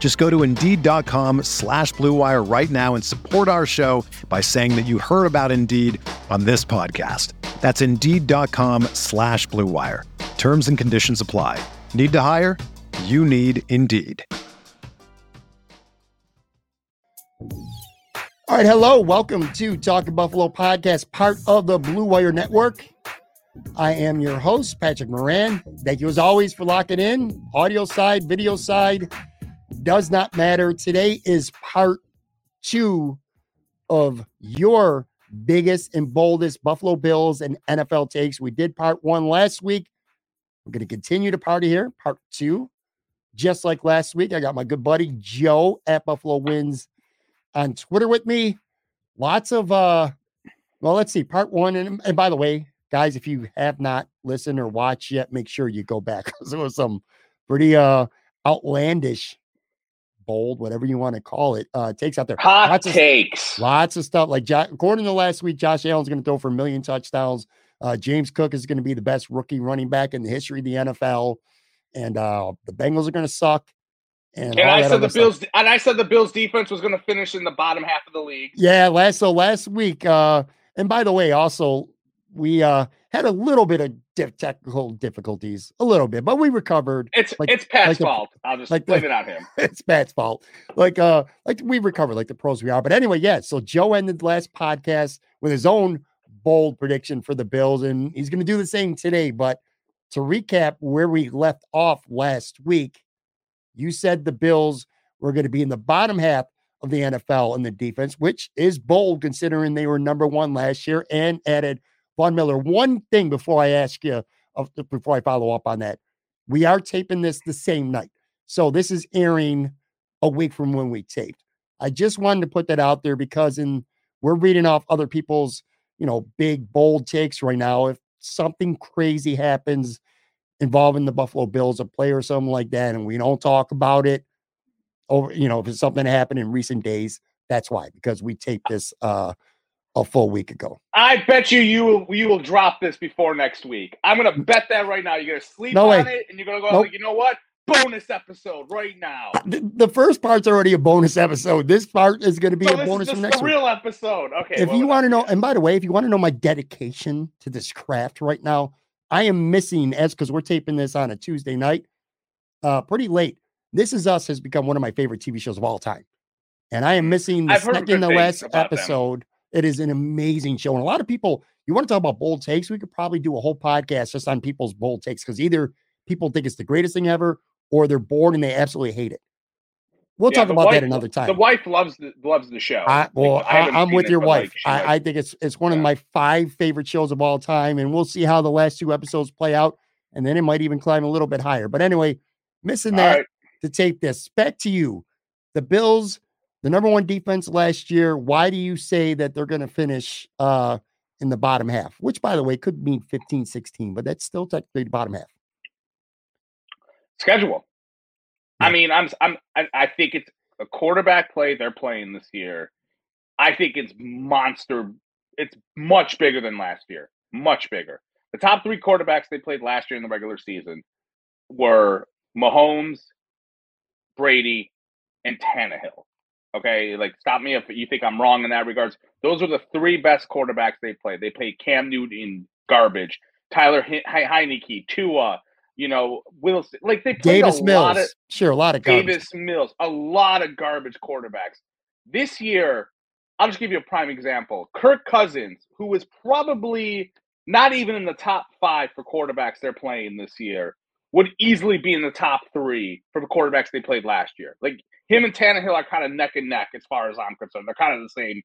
Just go to Indeed.com slash BlueWire right now and support our show by saying that you heard about Indeed on this podcast. That's Indeed.com slash BlueWire. Terms and conditions apply. Need to hire? You need Indeed. All right, hello. Welcome to Talking Buffalo podcast, part of the Blue Wire Network. I am your host, Patrick Moran. Thank you as always for locking in. Audio side, video side, does not matter. Today is part two of your biggest and boldest Buffalo Bills and NFL takes. We did part one last week. We're going to continue to party here, part two. Just like last week, I got my good buddy Joe at Buffalo Wins on Twitter with me. Lots of uh well, let's see, part one. And, and by the way, guys, if you have not listened or watched yet, make sure you go back because there was some pretty uh outlandish, bold, whatever you want to call it, uh takes out there. Hot lots of, takes. lots of stuff. Like Jo- according to last week, Josh Allen's going to throw for a million touchdowns. Uh, James Cook is going to be the best rookie running back in the history of the NFL, and uh, the Bengals are going to suck. And, And I said the stuff. Bills and I said the Bills defense was going to finish in the bottom half of the league. Yeah, last so last week, uh, and by the way, also we uh had a little bit of dif- technical difficulties, a little bit, but we recovered. It's Like- it's Pat's like fault. I'll just like the- blame it on him. it's Pat's fault. Like uh, like we recovered like the pros we are. But anyway, yeah. So Joe ended the last podcast with his own bold prediction for the Bills, and he's gonna do the same today. But to recap where we left off last week, you said the Bills were going to be in the bottom half of the NFL in the defense, which is bold considering they were number one last year and added Von Miller. One thing before I ask you, before I follow up on that, we are taping this the same night. So this is airing a week from when we taped. I just wanted to put that out there because in we're reading off other people's, you know, big bold takes right now. If something crazy happens involving the Buffalo Bills, a player or something like that, and we don't talk about it over, you know, if it's something that happened in recent days, that's why, because we taped this uh a full week ago. I bet you you will you will drop this before next week. I'm to bet that right now. You're to sleep No on way. it and you're to go Nope. like, you know what? Bonus episode right now. The, the first part's already a bonus episode. This part is to be So a bonus is next the week. real episode. Okay. if well, you want to know, and by the way, if you want to know my dedication to this craft right now, I am missing as because we're taping this on a Tuesday night, uh, pretty late. This is Us has become one of my favorite TV shows of all time, and I am missing the I've second to last episode. them. It is an amazing show, and a lot of people. You want to talk about bold takes? We could probably do a whole podcast just on people's bold takes because either people think it's the greatest thing ever, or they're bored and they absolutely hate it. We'll Yeah, talk about wife- that another time. The wife loves the loves the show. I, well, I, haven't I'm with it, your but, like, wife. I, I think it's it's one of my five favorite shows of all time, and we'll see how the last two episodes play out, and then it might even climb a little bit higher. But anyway, missing All that right. to tape this. Back to you, the Bills, the number one defense last year. Why do you say that they're going to finish uh, in the bottom half? Which, by the way, could mean 15, 16, but that's still technically the bottom half. schedule. Yeah. I mean, I'm I'm I, I think it's a quarterback play they're playing this year. I think it's monster. It's much bigger than last year. Much bigger. The top three quarterbacks they played last year in the regular season were Mahomes, Brady, and Tannehill. Okay, like stop me if you think I'm wrong in that regards. Those are the three best quarterbacks they play. They play Cam Newton in garbage, Tyler He- He- Heinicke, Tua, you know, Wilson. Like they played Davis a Mills, lot of sure, a lot of garbage. Davis Mills, a lot of garbage quarterbacks. This year, I'll just give you a prime example. Kirk Cousins, who was probably not even in the top five for quarterbacks they're playing this year, would easily be in the top three for the quarterbacks they played last year. Like him and Tannehill are kind of neck and neck as far as I'm concerned. They're kind of the same.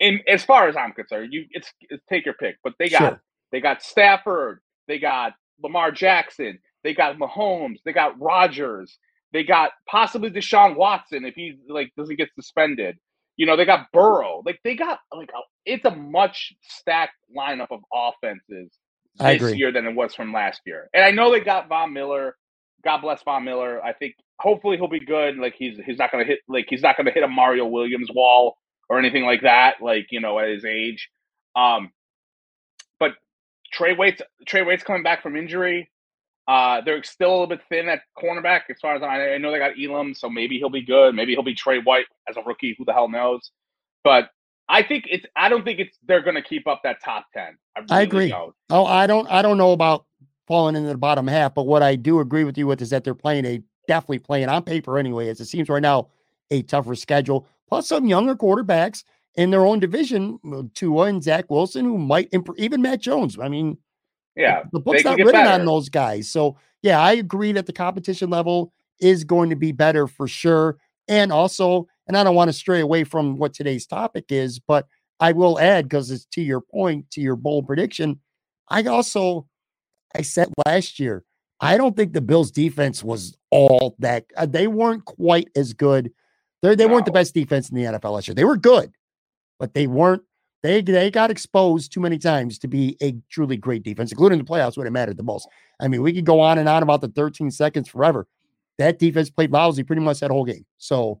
And as far as I'm concerned, you it's, it's take your pick. But they got sure. they got Stafford, they got Lamar Jackson, they got Mahomes, they got Rodgers, they got possibly Deshaun Watson if he like doesn't get suspended. You know, they got Burrow. Like they got like a, it's a much stacked lineup of offenses this year than it was from last year. And I know they got Von Miller. God bless Von Miller. I think hopefully he'll be good. Like he's he's not gonna hit like he's not gonna hit a Mario Williams wall or anything like that. Like you know at his age. Um, but Trey White's Trey White's coming back from injury. Uh, they're still a little bit thin at cornerback as far as I, I know. They got Elam, so maybe he'll be good. Maybe he'll be Trey White as a rookie. Who the hell knows? But I think it's. I don't think it's. They're going to keep up that top ten. I, really I agree. Don't. Oh, I don't. I don't know about falling into the bottom half, but what I do agree with you with is that they're playing a definitely playing on paper anyway, as it seems right now, a tougher schedule. Plus some younger quarterbacks in their own division, uh, Tua and Zach Wilson, who might improve. Even Mac Jones. I mean, yeah, the book's not written better. on those guys. So yeah, I agree that the competition level is going to be better for sure. And also, and I don't want to stray away from what today's topic is, but I will add because it's to your point, to your bold prediction. I also I said last year, I don't think the Bills defense was all that uh, they weren't quite as good. They're, they weren't the best defense in the NFL last year. They were good, but they weren't. They they got exposed too many times to be a truly great defense, including the playoffs when it mattered the most. I mean, we could go on and on about the 13 seconds forever. That defense played lousy pretty much that whole game. So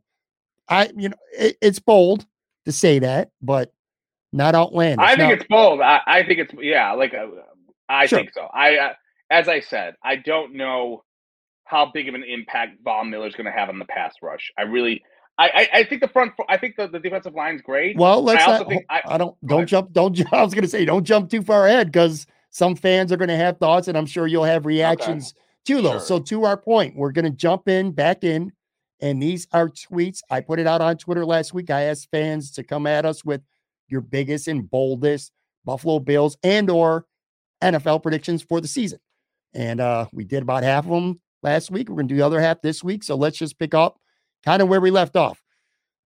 I, you know, it, it's bold to say that, but not outlandish. I think now, it's bold. I, I, think it's yeah, like uh, I sure. think so. I, uh, as I said, I don't know how big of an impact Von Miller is going to have on the pass rush. I really, I, I, I think the front, I think the, the defensive line's great. Well, let's. I, not, I, I, don't don't jump. Don't. I was going to say don't jump too far ahead because some fans are going to have thoughts, and I'm sure you'll have reactions okay. To those. Sure. So to our point, we're going to jump in back in, and these are tweets. I put it out on Twitter last week. I asked fans to come at us with your biggest and boldest Buffalo Bills and or NFL predictions for the season. And uh, we did about half of them last week. We're going to do the other half this week. So let's just pick up kind of where we left off.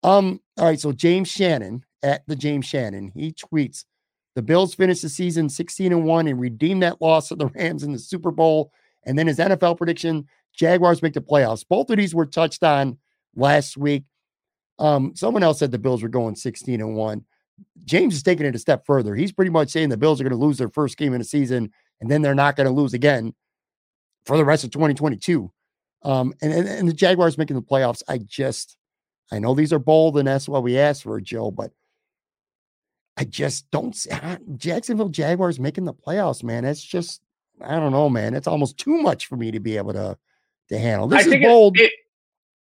Um, all right. So James Shannon at the James Shannon, he tweets the Bills finished the season 16 and 1 and redeemed that loss of the Rams in the Super Bowl. And then his NFL prediction Jaguars make the playoffs. Both of these were touched on last week. Um, someone else said the Bills were going 16 and 1. James is taking it a step further. He's pretty much saying the Bills are going to lose their first game in the season, and then they're not going to lose again for the rest of 2022. Um, and, and, and the Jaguars making the playoffs. I just, I know these are bold, and that's why we asked for, it, Joe, but I just don't see Jacksonville Jaguars making the playoffs, man. That's just, I don't know, man. It's almost too much for me to be able to to handle. This I is bold. It,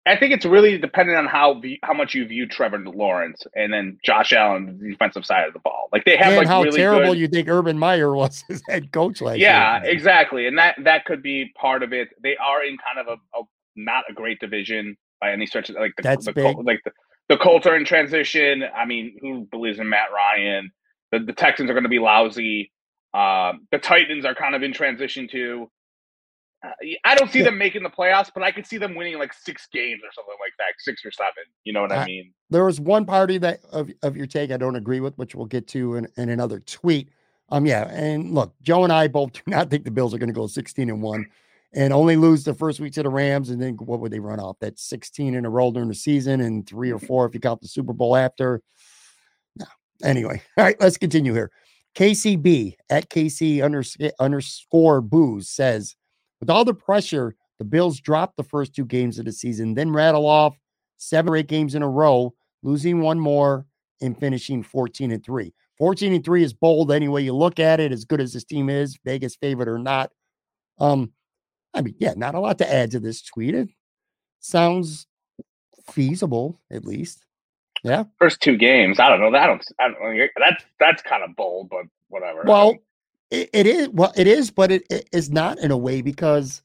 I think it's really dependent on how how much you view Trevor Lawrence and then Josh Allen, the defensive side of the ball. Like they have and like how really terrible good... you think Urban Meyer was as head coach last yeah, year. Yeah, exactly, and that that could be part of it. They are in kind of a, a not a great division by any stretch. Like the, That's the, big. like the the Colts are in transition. I mean, who believes in Matt Ryan? The, the Texans are going to be lousy. Uh, the Titans are kind of in transition too. Uh, I don't see yeah. them making the playoffs, but I could see them winning like six games or something like that, six or seven. You know what I, I mean? There was one party that of, of your take I don't agree with, which we'll get to in, in another tweet. Um, yeah, and look, Joe and I both do not think the Bills are going to go 16 and one and only lose the first week to the Rams, and then what would they run off? That's 16 in a row during the season, and three or four if you count the Super Bowl after. No. Anyway, all right, let's continue here. KCB at KC underscore, underscore booze says with all the pressure, the Bills dropped the first two games of the season, then rattle off seven or eight games in a row, losing one more and finishing 14 and 3. 14 and 3 is bold any way you look at it, as good as this team is, Vegas favorite or not. Um, I mean, yeah, not a lot to add to this tweet. It sounds feasible, at least. Yeah. First two games. I don't know. I don't I don't that's that's kind of bold, but whatever. Well, it, it is well, it is, but it, it is not in a way because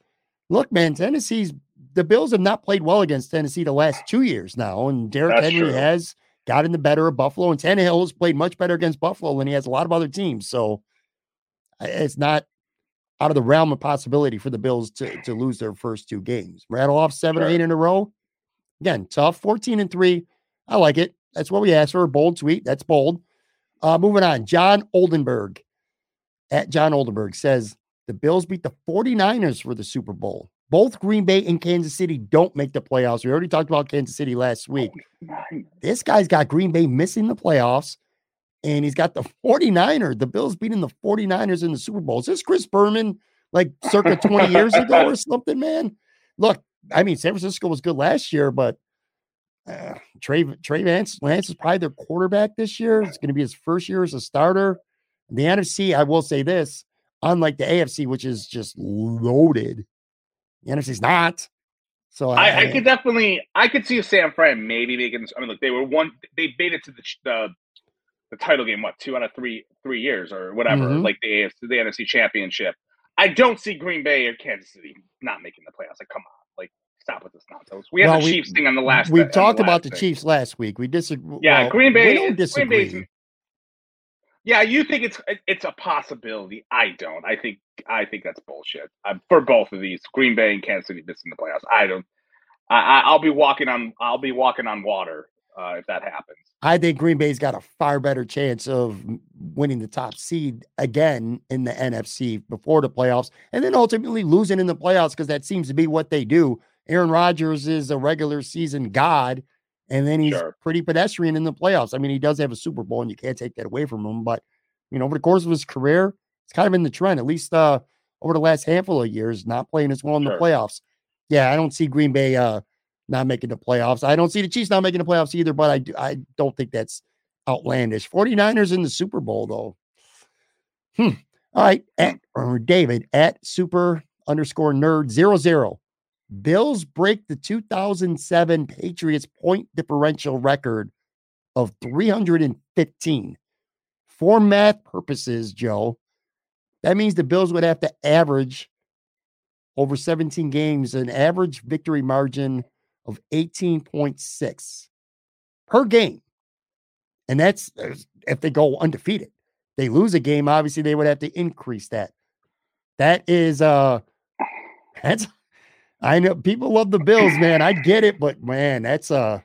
look, man, Tennessee's the Bills have not played well against Tennessee the last two years now, and Derrick That's Henry true. has gotten the better of Buffalo, and Tannehill has played much better against Buffalo than he has a lot of other teams. So It's not out of the realm of possibility for the Bills to, to lose their first two games. Rattle off seven sure. or eight in a row. Again, tough. 14 and three. I like it. That's what we asked for. Bold tweet. That's bold. Uh, moving on. John Oldenburg at John Oldenburg says the Bills beat the 49ers for the Super Bowl. Both Green Bay and Kansas City don't make the playoffs. We already talked about Kansas City last week. This guy's got Green Bay missing the playoffs, and he's got the 49ers. The Bills beating the 49ers in the Super Bowl. Is this Chris Berman like circa 20 years ago or something, man? Look, I mean, San Francisco was good last year, but uh, Trey Trey Vance Lance is probably their quarterback this year. It's going to be his first year as a starter. The NFC, I will say this, unlike the AFC, which is just loaded the NFC's not. So I, I, I, could definitely, I could see Sam Fran maybe making. I mean, look, they were one. They made it to the the, the title game. What two out of three three years or whatever, mm-hmm. like the AFC, the NFC Championship. I don't see Green Bay or Kansas City not making the playoffs. Like, come on, like stop with this nonsense. We had well, the we, Chiefs thing on the last. We talked about the, the Chiefs last week. We disagree. Yeah, well, Green Bay. We don't disagree. Green yeah, you think it's it's a possibility. I don't. I think I think that's bullshit uh, for both of these. Green Bay and Kansas City missing the playoffs. I don't. I, I'll be walking on. I'll be walking on water uh, if that happens. I think Green Bay's got a far better chance of winning the top seed again in the NFC before the playoffs, and then ultimately losing in the playoffs because that seems to be what they do. Aaron Rodgers is a regular season god, and then he's sure. pretty pedestrian in the playoffs. I mean, he does have a Super Bowl, and you can't take that away from him. But you know, over the course of his career, it's kind of in the trend, at least uh, over the last handful of years, not playing as well in sure. the playoffs. Yeah, I don't see Green Bay uh, not making the playoffs. I don't see the Chiefs not making the playoffs either, but I do, I don't think that's outlandish. 49ers in the Super Bowl, though. Hmm. All right. At, or David at super underscore nerd zero zero. Bills break the 2007 Patriots point differential record of 315. For math purposes, Joe, that means the Bills would have to average over 17 games an average victory margin of 18.6 per game. And that's if they go undefeated. They lose a game, obviously they would have to increase that. That is uh that's I know people love the Bills, man. I get it, but man, that's a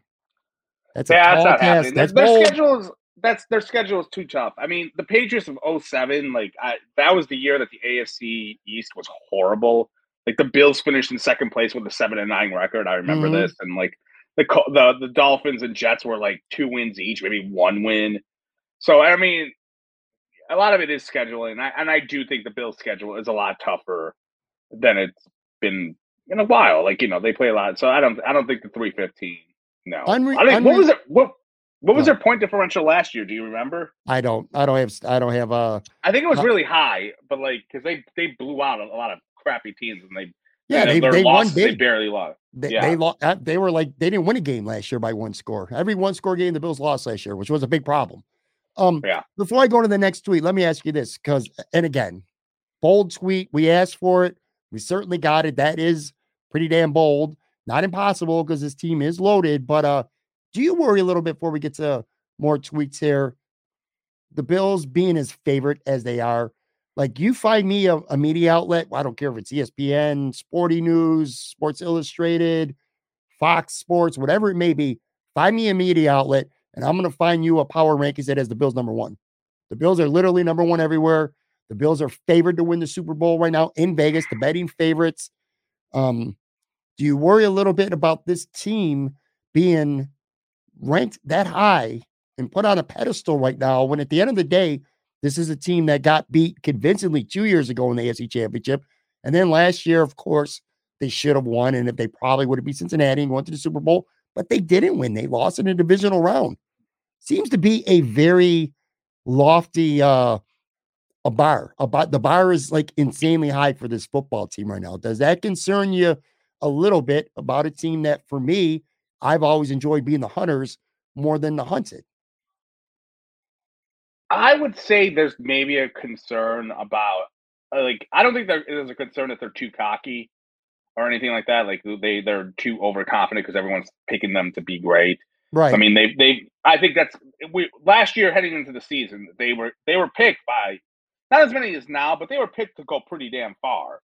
that's a yeah, tall that's task. That's their bold. schedule is that's their schedule is too tough. I mean, the Patriots of 07, like I, that was the year that the AFC East was horrible. Like the Bills finished in second place with a seven and nine record. I remember mm-hmm. this, and like the the the Dolphins and Jets were like two wins each, maybe one win. So I mean, a lot of it is scheduling, I, and I do think the Bills' schedule is a lot tougher than it's been in a while. Like you know, they play a lot, so I don't I don't think the three fifteen. No, Unre- I think, what was it? What what was no. their point differential last year? Do you remember? I don't. I don't have. I don't have. Uh, I think it was really high, but like because they they blew out a, a, lot of crappy teams and they. Yeah, they, they losses, won big. They barely lost. They, yeah. they lost. Uh, they were like they didn't win a game last year by one score. Every one score game the Bills lost last year, which was a big problem. Um, yeah. Before I go to the next tweet, let me ask you this, because and again, bold tweet. We asked for it. We certainly got it. That is pretty damn bold. Not impossible because this team is loaded. But uh, do you worry a little bit before we get to more tweets here? The Bills being as favorite as they are, like you find me a, a media outlet. I don't care if it's ESPN, Sporting News, Sports Illustrated, Fox Sports, whatever it may be. Find me a media outlet, and I'm going to find you a power rankings that has the Bills number one. The Bills are literally number one everywhere. The Bills are favored to win the Super Bowl right now in Vegas, the betting favorites. Um, do you worry a little bit about this team being ranked that high and put on a pedestal right now when at the end of the day, this is a team that got beat convincingly two years ago in the AFC Championship. And then last year, of course, they should have won. And if they probably would have beat Cincinnati and went to the Super Bowl, but they didn't win. They lost in a divisional round. Seems to be a very lofty uh a bar. About the bar is like insanely high for this football team right now. Does that concern you a little bit about a team that for me, I've always enjoyed being the hunters more than the hunted. I would say there's maybe a concern about uh, like I don't think there's a concern that they're too cocky or anything like that. Like they they're too overconfident because everyone's picking them to be great. Right. I mean they they I think that's we last year heading into the season they were they were picked by not as many as now, but they were picked to go pretty damn far.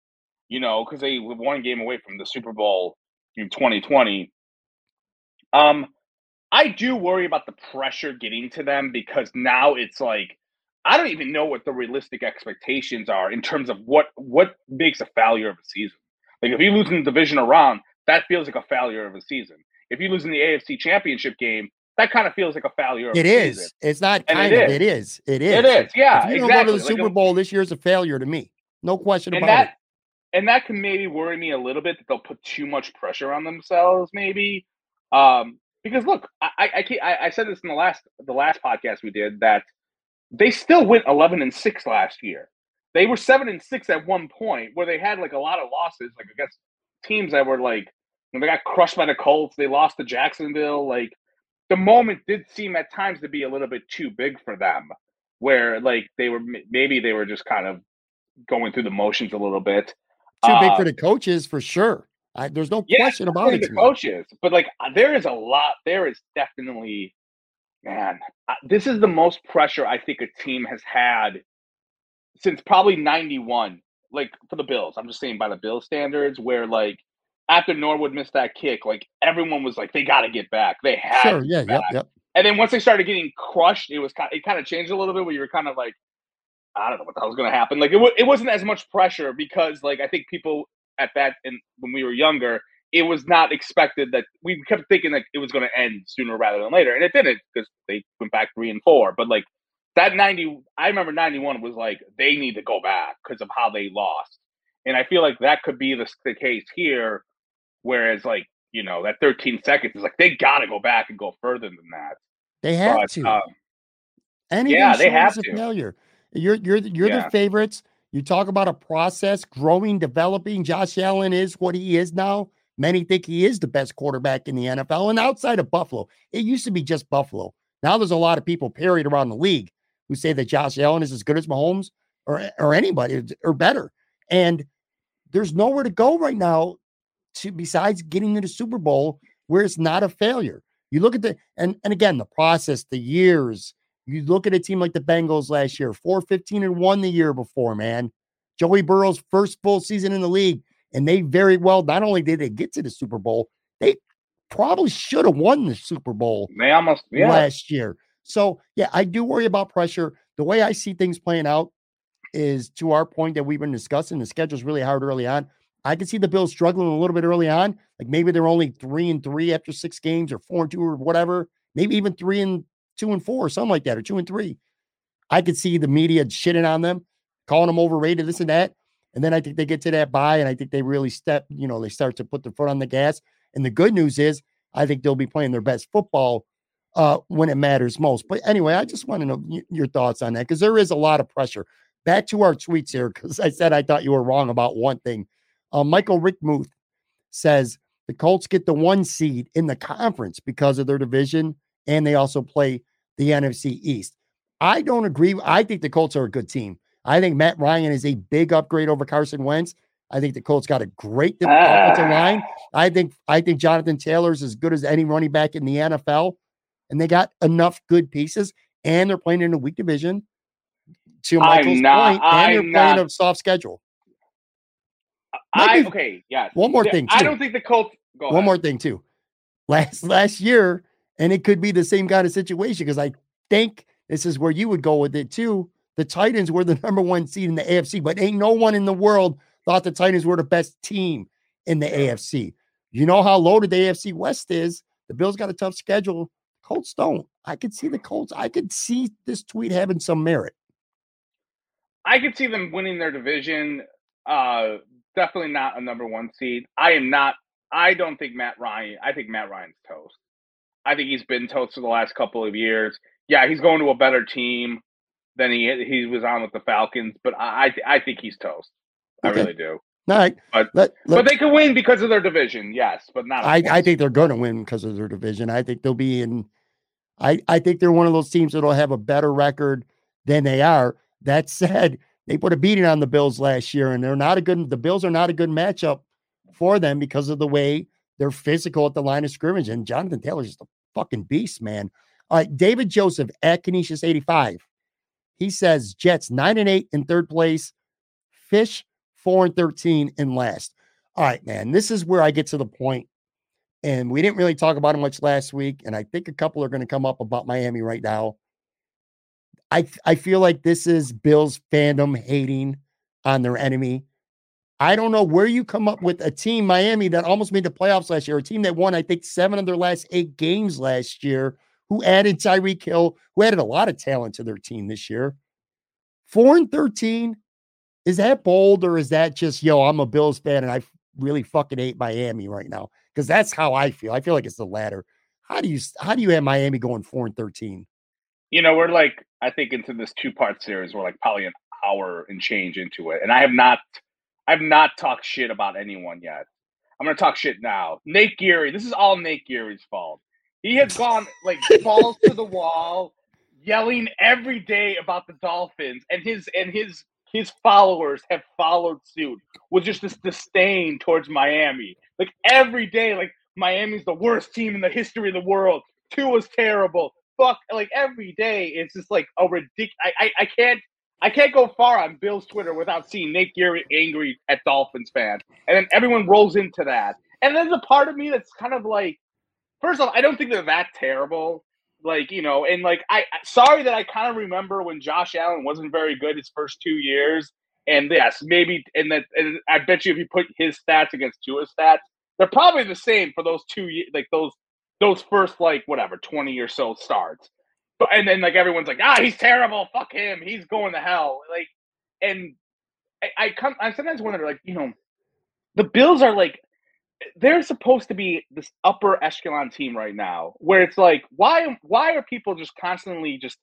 You know, because they were one game away from the Super Bowl in 2020. Um, I do worry about the pressure getting to them because now it's like I don't even know what the realistic expectations are in terms of what what makes a failure of a season. Like if you lose in the division around, that feels like a failure of a season. If you lose in the AFC Championship game, that kind of feels like a failure. It is. Season. It's not kind it of. Is. It is. It is. It is. Yeah. If you exactly. don't go to the Super Bowl this year is a failure to me. No question about that, it. And that can maybe worry me a little bit that they'll put too much pressure on themselves, maybe. Um, because look, I I, I I said this in the last the last podcast we did that they still went eleven and six last year. They were seven and six at one point where they had like a lot of losses, like against teams that were like you know, they got crushed by the Colts. They lost to Jacksonville. Like the moment did seem at times to be a little bit too big for them, where like they were maybe they were just kind of going through the motions a little bit. Too big uh for the coaches for sure. I, there's no yeah, question about it. The coaches, but like uh, there is a lot. There is definitely, man. Uh, this is the most pressure I think a team has had since probably '91. Like for the Bills, I'm just saying by the Bill standards, where like after Norwood missed that kick, like everyone was like, they got to get back. They had sure, yeah, yep, yep. And then once they started getting crushed, it was kind. Of, it kind of changed a little bit. Where you were kind of like, I don't know what the hell's going to happen. Like it, w- it wasn't as much pressure because like I think people at that and when we were younger, it was not expected that we kept thinking that it was going to end sooner rather than later, and it didn't because they went back three and four. But like that ninety, I remember ninety one was like they need to go back because of how they lost, and I feel like that could be the, the case here. Whereas like you know that thirteen seconds is like they got to go back and go further than that. They have But, to. um, Anything yeah, they have a to. failure. You're you're you're Yeah. the favorites. You talk about a process, growing, developing. Josh Allen is what he is now. Many think he is the best quarterback in the NFL. And outside of Buffalo, it used to be just Buffalo. Now there's a lot of people period around the league who say that Josh Allen is as good as Mahomes or or anybody or better. And there's nowhere to go right now to besides getting to the Super Bowl where it's not a failure. You look at the and and again the process, the years. You look at a team like the Bengals last year, 4-15 and 1 the year before, man. Joey Burrow's first full season in the league, and they very well not only did they get to the Super Bowl, they probably should have won the Super Bowl They almost yeah. last year. So yeah, I do worry about pressure. The way I see things playing out is to our point that we've been discussing. The schedule's really hard early on. I can see the Bills struggling a little bit early on. Like maybe they're only three and three after six games, or four and two, or whatever. Maybe even three and two and four, or something like that, or two and three. I could see the media shitting on them, calling them overrated, this and that. And then I think they get to that buy, and I think they really step, you know, they start to put their foot on the gas. And the good news is, I think they'll be playing their best football uh, when it matters most. But anyway, I just want to know your thoughts on that because there is a lot of pressure. Back to our tweets here because I said I thought you were wrong about one thing. Uh, Michael Rickmuth says the Colts get the one seed in the conference because of their division, and they also play the NFC East. I don't agree. I think the Colts are a good team. I think Matt Ryan is a big upgrade over Carson Wentz. I think the Colts got a great offensive line. I think I think Jonathan Taylor's as good as any running back in the NFL, and they got enough good pieces, and they're playing in a weak division. To I'm Michael's not- point, and they're I'm playing not- a soft schedule. I okay, yeah. One more Yeah, thing, I don't think the Colts. Go One ahead. more thing too. Last last year, and it could be the same kind of situation because I think this is where you would go with it too. The Titans were the number one seed in the AFC, but ain't no one in the world thought the Titans were the best team in the AFC. You know how loaded the AFC West is. The Bills got a tough schedule. Colts don't. I could see the Colts. I could see this tweet having some merit. I could see them winning their division. Uh, definitely not a number one seed. I am not. I don't think Matt Ryan. I think Matt Ryan's toast. I think he's been toast for the last couple of years. Yeah, he's going to a better team than he he was on with the Falcons, but I I, th- I think he's toast. I Okay. really do. All right. But- let, let, But they could win because of their division, yes, but not. I, point. think they're going to win because of their division. I think they'll be in. I I think they're one of those teams that'll have a better record than they are. That said, they put a beating on the Bills last year, and they're not a good. The Bills are not a good matchup for them because of the way they're physical at the line of scrimmage. And Jonathan Taylor's just a fucking beast, man. All right, David Joseph at Canisius eighty five. He says Jets nine and eight in third place, Fish four and 13 in last. All right, man. This is where I get to the point, And we didn't really talk about it much last week. And I think a couple are going to come up about Miami right now. I I feel like this is Bills fandom hating on their enemy. I don't know where you come up with a team, Miami, that almost made the playoffs last year, a team that won, I think, seven of their last eight games last year, who added Tyreek Hill, who added a lot of talent to their team this year. Four and 13. Is that bold or is that just, yo, I'm a Bills fan and I really fucking hate Miami right now? Because that's how I feel. I feel like it's the latter. How do you how do you have Miami going four and 13? You know, we're like, I think into this two-part series, we're like probably an hour and change into it. And I have not I've not talked shit about anyone yet. I'm gonna talk shit now. Nate Geary, this is all Nate Geary's fault. He has gone like balls to the wall, yelling every day about the Dolphins, and his and his his followers have followed suit with just this disdain towards Miami. Like every day, like Miami's the worst team in the history of the world. Tua's terrible. Fuck, like every day, it's just like a ridiculous. I, I, I can't I can't go far on Bill's Twitter without seeing Nate Geary angry at Dolphins fans, and then everyone rolls into that. And there's a part of me that's kind of like, first off, I don't think they're that terrible. Like you know, and like I sorry that I kind of remember when Josh Allen wasn't very good his first two years, and yes, maybe and that and I bet you if you put his stats against Tua's stats, they're probably the same for those two like those those first like whatever twenty or so starts. But and then like everyone's like, ah, he's terrible. Fuck him. He's going to hell. Like, and I, I come. I sometimes wonder, like, you know, the Bills are like, they're supposed to be this upper echelon team right now, where it's like, why, why are people just constantly just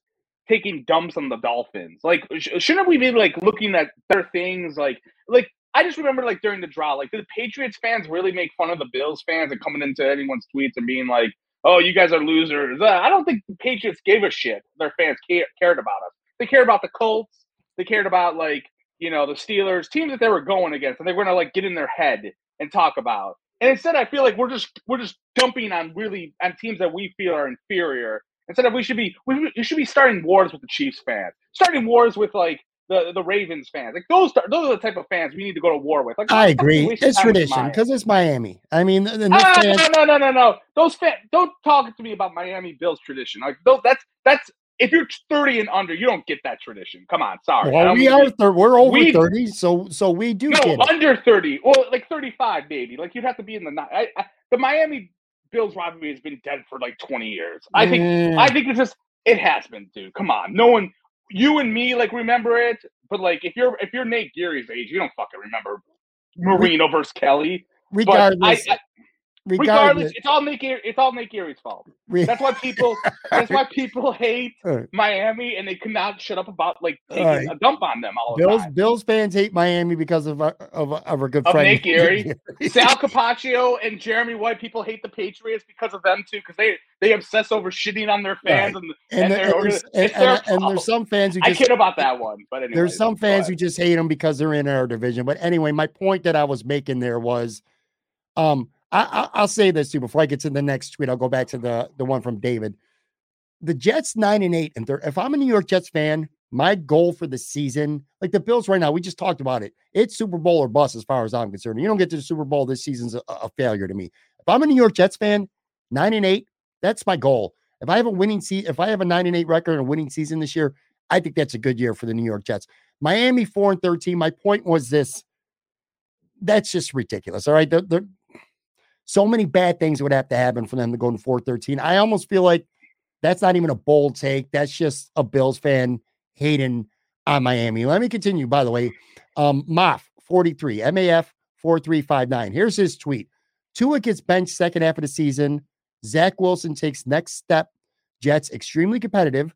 taking dumps on the Dolphins? Like, sh- shouldn't we be like looking at better things? Like, like I just remember like during the draw, like, the Patriots fans really make fun of the Bills fans and coming into anyone's tweets and being like, oh, you guys are losers. I don't think the Patriots gave a shit. Their fans care, cared about us. They cared about the Colts. They cared about like you know the Steelers, teams that they were going against, and they were gonna like get in their head and talk about. And instead, I feel like we're just we're just dumping on really on teams that we feel are inferior. Instead of we should be we, we should be starting wars with the Chiefs fans, starting wars with like the the Ravens fans. Like those those are the type of fans we need to go to war with. Like I agree, it's tradition because it's Miami. I mean, the, ah, fans... no, no, no, no, no. Those fans don't talk to me about Miami Bills tradition. Like those, that's that's if you're 30 and under, you don't get that tradition. Come on, sorry. Well, we are thir- we're over we, 30, so so we do. No, under 30, well, like 35 maybe. Like you'd have to be in the I, I, the Miami Bills rivalry has been dead for like 20 years. I think mm. I think it's just it has been, dude. Come on, no one you and me like remember it, but like if you're if you're Nate Geary's age, you don't fucking remember Marino versus Kelly. Regardless, I, I, regardless, it's all Nick. It's all Nick Geary's fault. That's why people. that's why people hate Miami, and they cannot shut up about like taking right. a dump on them all Bills, the time. Bills fans hate Miami because of our, of, of our good of friend Nick Geary. Sal Capaccio and Jeremy White. People hate the Patriots because of them too, because they they obsess over shitting on their fans right. and and, and, there's, and, and, and, there's some fans who just, I kid about that one, but anyway, there's some fans who just hate them because they're in our division. But anyway, my point that I was making there was, um I, will say this too before I get to the next tweet. I'll go back to the the one from David. The Jets nine and eight, and if I'm a New York Jets fan, my goal for the season, like the Bills right now, we just talked about it. It's Super Bowl or bust as far as I'm concerned. You don't get to the Super Bowl this season's a, a failure to me. If I'm a New York Jets fan, nine and eight, that's my goal. If I have a winning season, if I have a nine and eight record and a winning season this year, I think that's a good year for the New York Jets. Miami four and thirteen. My point was this. That's just ridiculous. All right, the, the so many bad things would have to happen for them to go to 413. I almost feel like that's not even a bold take. That's just a Bills fan hating on Miami. Let me continue, by the way. Um, Moff 43, MAF 4359. Here's his tweet. Tua gets benched second half of the season. Zach Wilson takes next step. Jets extremely competitive.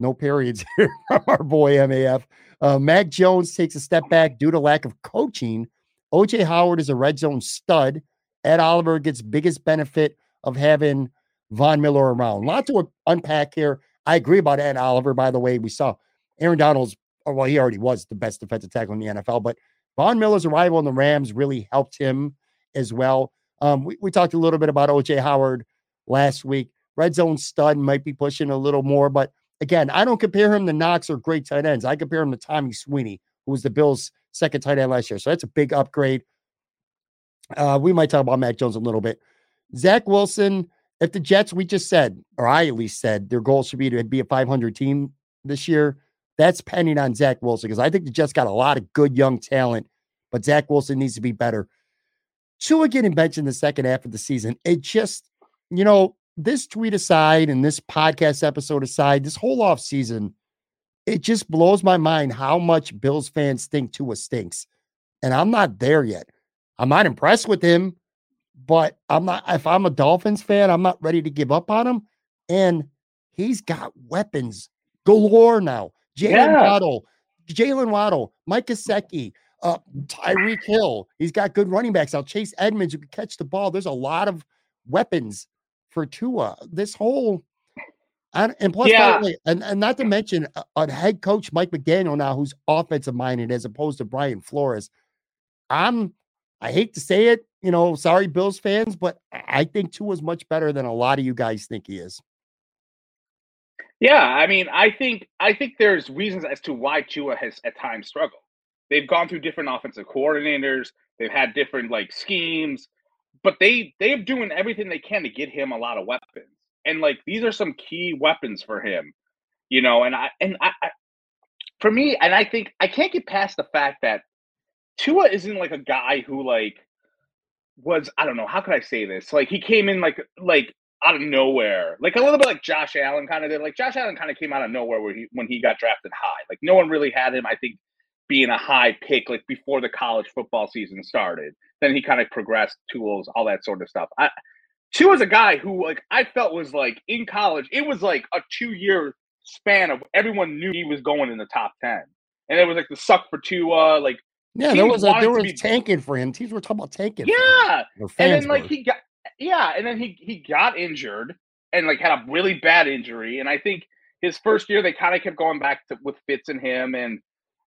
No periods here from our boy MAF. Uh, Mac Jones takes a step back due to lack of coaching. OJ Howard is a red zone stud. Ed Oliver gets biggest benefit of having Von Miller around. A lot to unpack here. I agree about Ed Oliver, by the way. We saw Aaron Donald's, oh, well, he already was the best defensive tackle in the NFL, but Von Miller's arrival in the Rams really helped him as well. Um, we, we talked a little bit about OJ Howard last week. Red zone stud might be pushing a little more, but again, I don't compare him to Knox or great tight ends. I compare him to Tommy Sweeney, who was the Bills' second tight end last year. So that's a big upgrade. Uh, we might talk about Mac Jones a little bit. Zach Wilson, if the Jets, we just said, or I at least said, their goal should be to be a 500 team this year. That's pending on Zach Wilson because I think the Jets got a lot of good young talent, but Zach Wilson needs to be better. Tua getting benched in the second half of the season, it just, you know, this tweet aside and this podcast episode aside, this whole off season, it just blows my mind how much Bills fans think Tua stinks. And I'm not there yet. I'm not impressed with him, but I'm not, if I'm a Dolphins fan, I'm not ready to give up on him. And he's got weapons galore now. Jalen yeah. Waddle, Jalen Waddle, Mike Gesicki, uh, Tyreek Hill. He's got good running backs I'll Chase Edmonds who can catch the ball. There's a lot of weapons for Tua. This whole and, and plus, yeah. way, and, and not to mention a, a, head coach Mike McDaniel now, who's offensive minded as opposed to Brian Flores. I'm I hate to say it, you know, sorry, Bills fans, but I think Tua is much better than a lot of you guys think he is. Yeah, I mean, I think I think there's reasons as to why Tua has at times struggled. They've gone through different offensive coordinators, they've had different like schemes, but they they're doing everything they can to get him a lot of weapons. And like these are some key weapons for him, you know, and I and I, I for me, and I think I can't get past the fact that Tua isn't like a guy who like was I don't know how could I say this? Like he came in like like out of nowhere like a little bit like Josh Allen kind of did like Josh Allen kind of came out of nowhere where he when he got drafted high like no one really had him I think being a high pick like before the college football season started. Then he kind of progressed tools all that sort of stuff. I Tua was a guy who like I felt was like in college it was like a two year span of everyone knew he was going in the top 10 and it was like the suck for Tua like yeah, there was a, there was be... tanking for him. Teams were talking about tanking. Yeah, and then like were. he got yeah, and then he he got injured and like had a really bad injury. And I think his first year they kind of kept going back to with Fitz and him and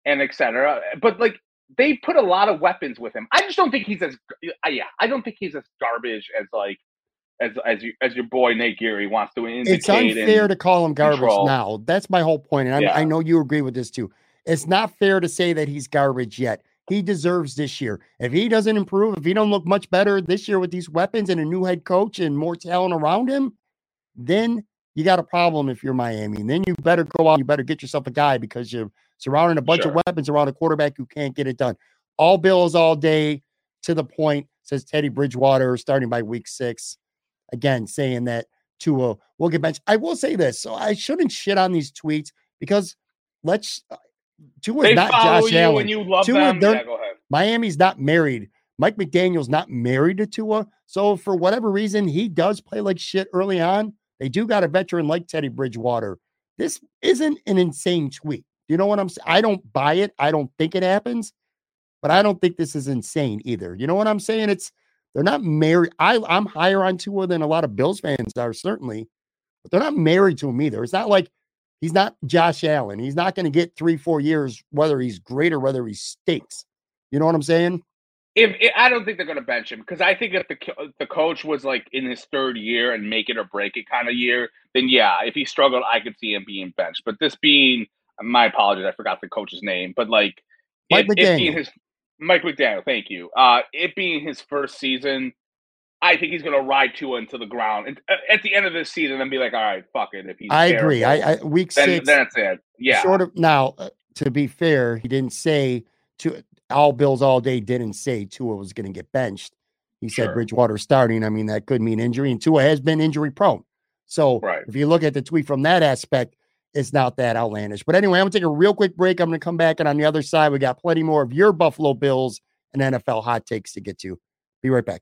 and etc. But like they put a lot of weapons with him. I just don't think he's as uh, yeah. I don't think he's as garbage as like as as you as your boy Nate Geary wants to indicate. It's unfair to call him garbage control. now. That's my whole point, and yeah. I know you agree with this too. It's not fair to say that he's garbage yet he deserves this year. If he doesn't improve, if he don't look much better this year with these weapons and a new head coach and more talent around him, then you got a problem if you're Miami. And then you better go out, you better get yourself a guy because you're surrounding a bunch sure. of weapons around a quarterback who can't get it done. All bills all day to the point, says Teddy Bridgewater, starting by week six. Again, saying that Tua will get benched. I will say this. So I shouldn't shit on these tweets because let's Tua is not Josh Allen. And you love Tua, them. Yeah, go ahead. Miami's not married. Mike McDaniel's not married to Tua. So for whatever reason, he does play like shit early on. They do got a veteran like Teddy Bridgewater. This isn't an insane tweet. You know what I'm saying? I don't buy it. I don't think it happens, but I don't think this is insane either. You know what I'm saying? It's they're not married. I, I'm higher on Tua than a lot of Bills fans are, certainly, but they're not married to him either. It's not like He's not Josh Allen. He's not going to get three, four years, whether he's great or whether he stinks. You know what I'm saying? If, if I don't think they're going to bench him because I think if the the coach was like in his third year and make it or break it kind of year, then yeah, if he struggled, I could see him being benched. But this being, my apologies, I forgot the coach's name, but like Mike it, McDaniel. It his, Mike McDaniel, thank you. Uh, it being his first season, I think he's going to ride Tua into the ground and, uh, at the end of this season and be like, all right, fuck it. If he's I terrible, agree. I, I week then, six. That's it. Yeah. Sort of. Now, uh, to be fair, he didn't say to all Bills all day. Didn't say Tua was going to get benched. He said sure. Bridgewater starting. I mean, that could mean injury, and Tua has been injury prone. So right. if you look at the tweet from that aspect, it's not that outlandish. But anyway, I'm gonna take a real quick break. I'm gonna come back, and on the other side, we got plenty more of your Buffalo Bills and NFL hot takes to get to. Be right back.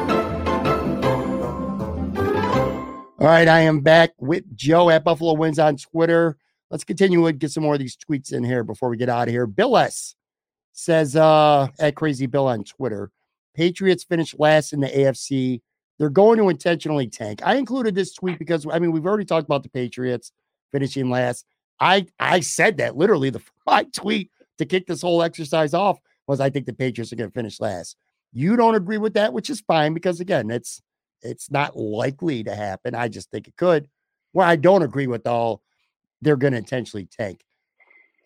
All right, I am back with Joe at Buffalo Wins on Twitter. Let's continue and get some more of these tweets in here before we get out of here. Bill S says uh at Crazy Bill on Twitter, Patriots finished last in the AFC. They're going to intentionally tank. I included this tweet because I mean we've already talked about the Patriots finishing last. I I said that literally the my tweet to kick this whole exercise off was I think the Patriots are going to finish last. You don't agree with that, which is fine because again, it's it's not likely to happen. I just think it could. Where I don't agree with all, they're going to intentionally tank.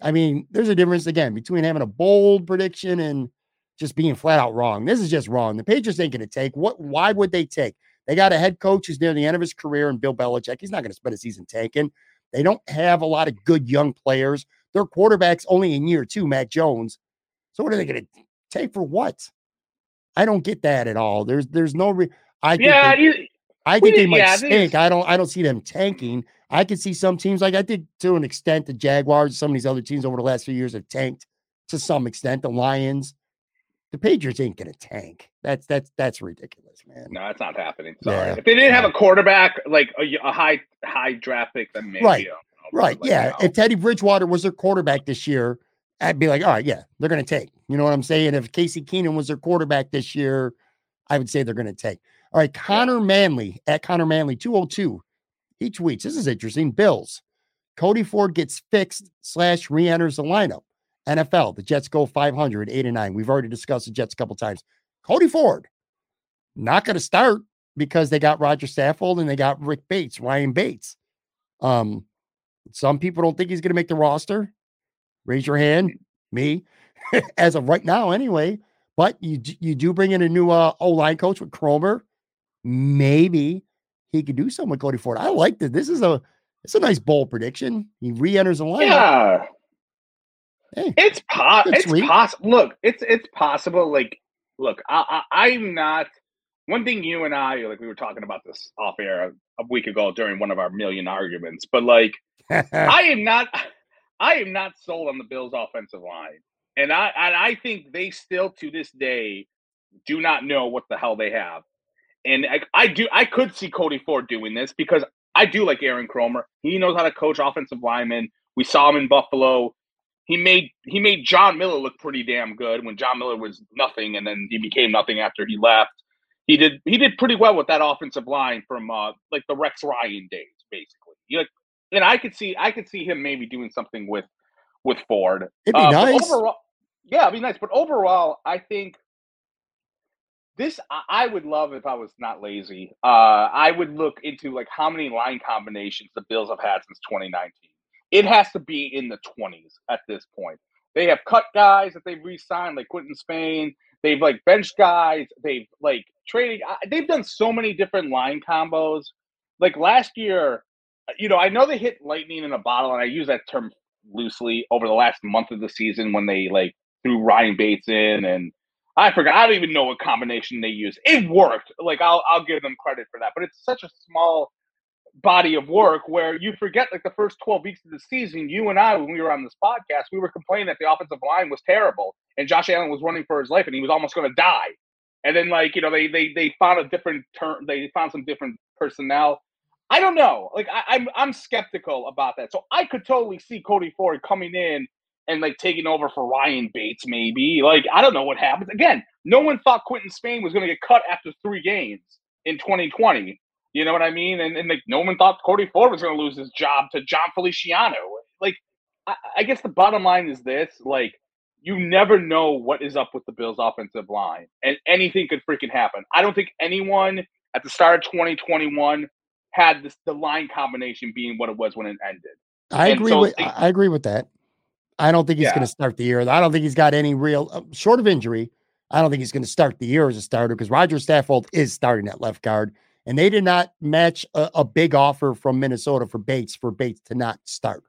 I mean, there's a difference again between having a bold prediction and just being flat out wrong. This is just wrong. The Patriots ain't going to take. What? Why would they take? They got a head coach who's near the end of his career, and Bill Belichick. He's not going to spend a season tanking. They don't have a lot of good young players. Their quarterback's only in year two, Mac Jones. So what are they going to take for what? I don't get that at all. There's there's no. Re- I think yeah, they, you, I think they might yeah, I stink. it's- I don't I don't see them tanking. I could see some teams like I did to an extent the Jaguars, some of these other teams over the last few years have tanked to some extent. The Lions, the Patriots ain't gonna tank. That's that's that's ridiculous, man. no, it's not happening. Sorry. Yeah. If they didn't have a quarterback like a, a high high draft pick, then maybe. Right. Know, Right. like, yeah. no. If Teddy Bridgewater was their quarterback this year, I'd be like, all right, yeah, they're gonna take. You know what I'm saying? If Case Keenum was their quarterback this year, I would say they're gonna take. All right, Connor Manley at Connor Manley 202. He tweets, this is interesting. Bills. Cody Ford gets fixed slash re-enters the lineup. NFL, the Jets go 500, 8 and 9. We've already discussed the Jets a couple times. Cody Ford, not going to start because they got Roger Saffold and they got Rick Bates, Ryan Bates. Um, some people don't think he's going to make the roster. Raise your hand, me, as of right now, anyway. But you you do bring in a new uh, O line coach with Kromer. Maybe he could do something with Cody Ford. I like this. This is a it's a nice bold prediction. He re-enters the lineup. Yeah. Hey, It's po- it's possible. Look, it's it's possible. Like, look, I, I I'm not. One thing you and I like we were talking about this off air a, a week ago during one of our million arguments, but like I am not I am not sold on the Bills offensive line. And I and I think they still to this day do not know what the hell they have. And I, I do I could see Cody Ford doing this because I do like Aaron Kromer. He knows how to coach offensive linemen. We saw him in Buffalo. He made he made John Miller look pretty damn good when John Miller was nothing and then he became nothing after he left. He did he did pretty well with that offensive line from uh like the Rex Ryan days, basically. You know, and I could see I could see him maybe doing something with with Ford. It'd be Uh, nice. Overall, yeah, it'd be nice. But overall, I think this I, would love if I was not lazy. Uh, I would look into like how many line combinations the Bills have had since 2019. It has to be in the 20s at this point. they have cut guys that they've re-signed, like Quinton Spain. They've like benched guys. They've like traded. They've done so many different line combos. Like last year, you know, I know they hit lightning in a bottle, and I use that term loosely over the last month of the season when they like threw Ryan Bates in and I forgot. I don't even know what combination they used. It worked. Like I'll I'll give them credit for that. But it's such a small body of work where you forget like the first 12 weeks of the season, you and I, when we were on this podcast, we were complaining that the offensive line was terrible and Josh Allen was running for his life and he was almost going to die. And then like, you know, they they they found a different turn they found some different personnel. I don't know. Like I, I'm I'm skeptical about that. So I could totally see Cody Ford coming in and like taking over for Ryan Bates, maybe. Like, I don't know what happens. Again, no one thought Quinton Spain was going to get cut after three games in 2020. You know what I mean? And, and like, no one thought Cody Ford was going to lose his job to Jon Feliciano. Like, I, I guess the bottom line is this: like, you never know what is up with the Bills' offensive line, and anything could freaking happen. I don't think anyone at the start of 2021 had this, the line combination being what it was when it ended. I and agree so with I agree with that. I don't think he's yeah. going to start the year. I don't think he's got any real, uh, short of injury. I don't think he's going to start the year as a starter because Roger Saffold is starting at left guard, and they did not match a, a, big offer from Minnesota for Bates for Bates to not start.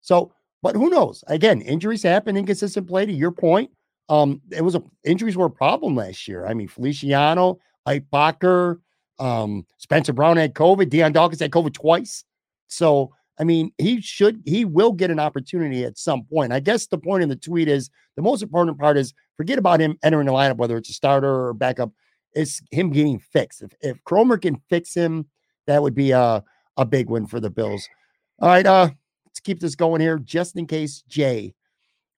So, but who knows? Again, injuries happen, inconsistent play. To your point, um, it was a injuries were a problem last year. I mean, Feliciano, Ike Boettger, um, Spencer Brown had COVID, Dion Dawkins had COVID twice. So I mean, he should, he will get an opportunity at some point. I guess the point in the tweet is the most important part is forget about him entering the lineup, whether it's a starter or backup. It's him getting fixed. If, if Kromer can fix him, that would be a, a big win for the Bills. All right, uh, let's keep this going here, just in case Jay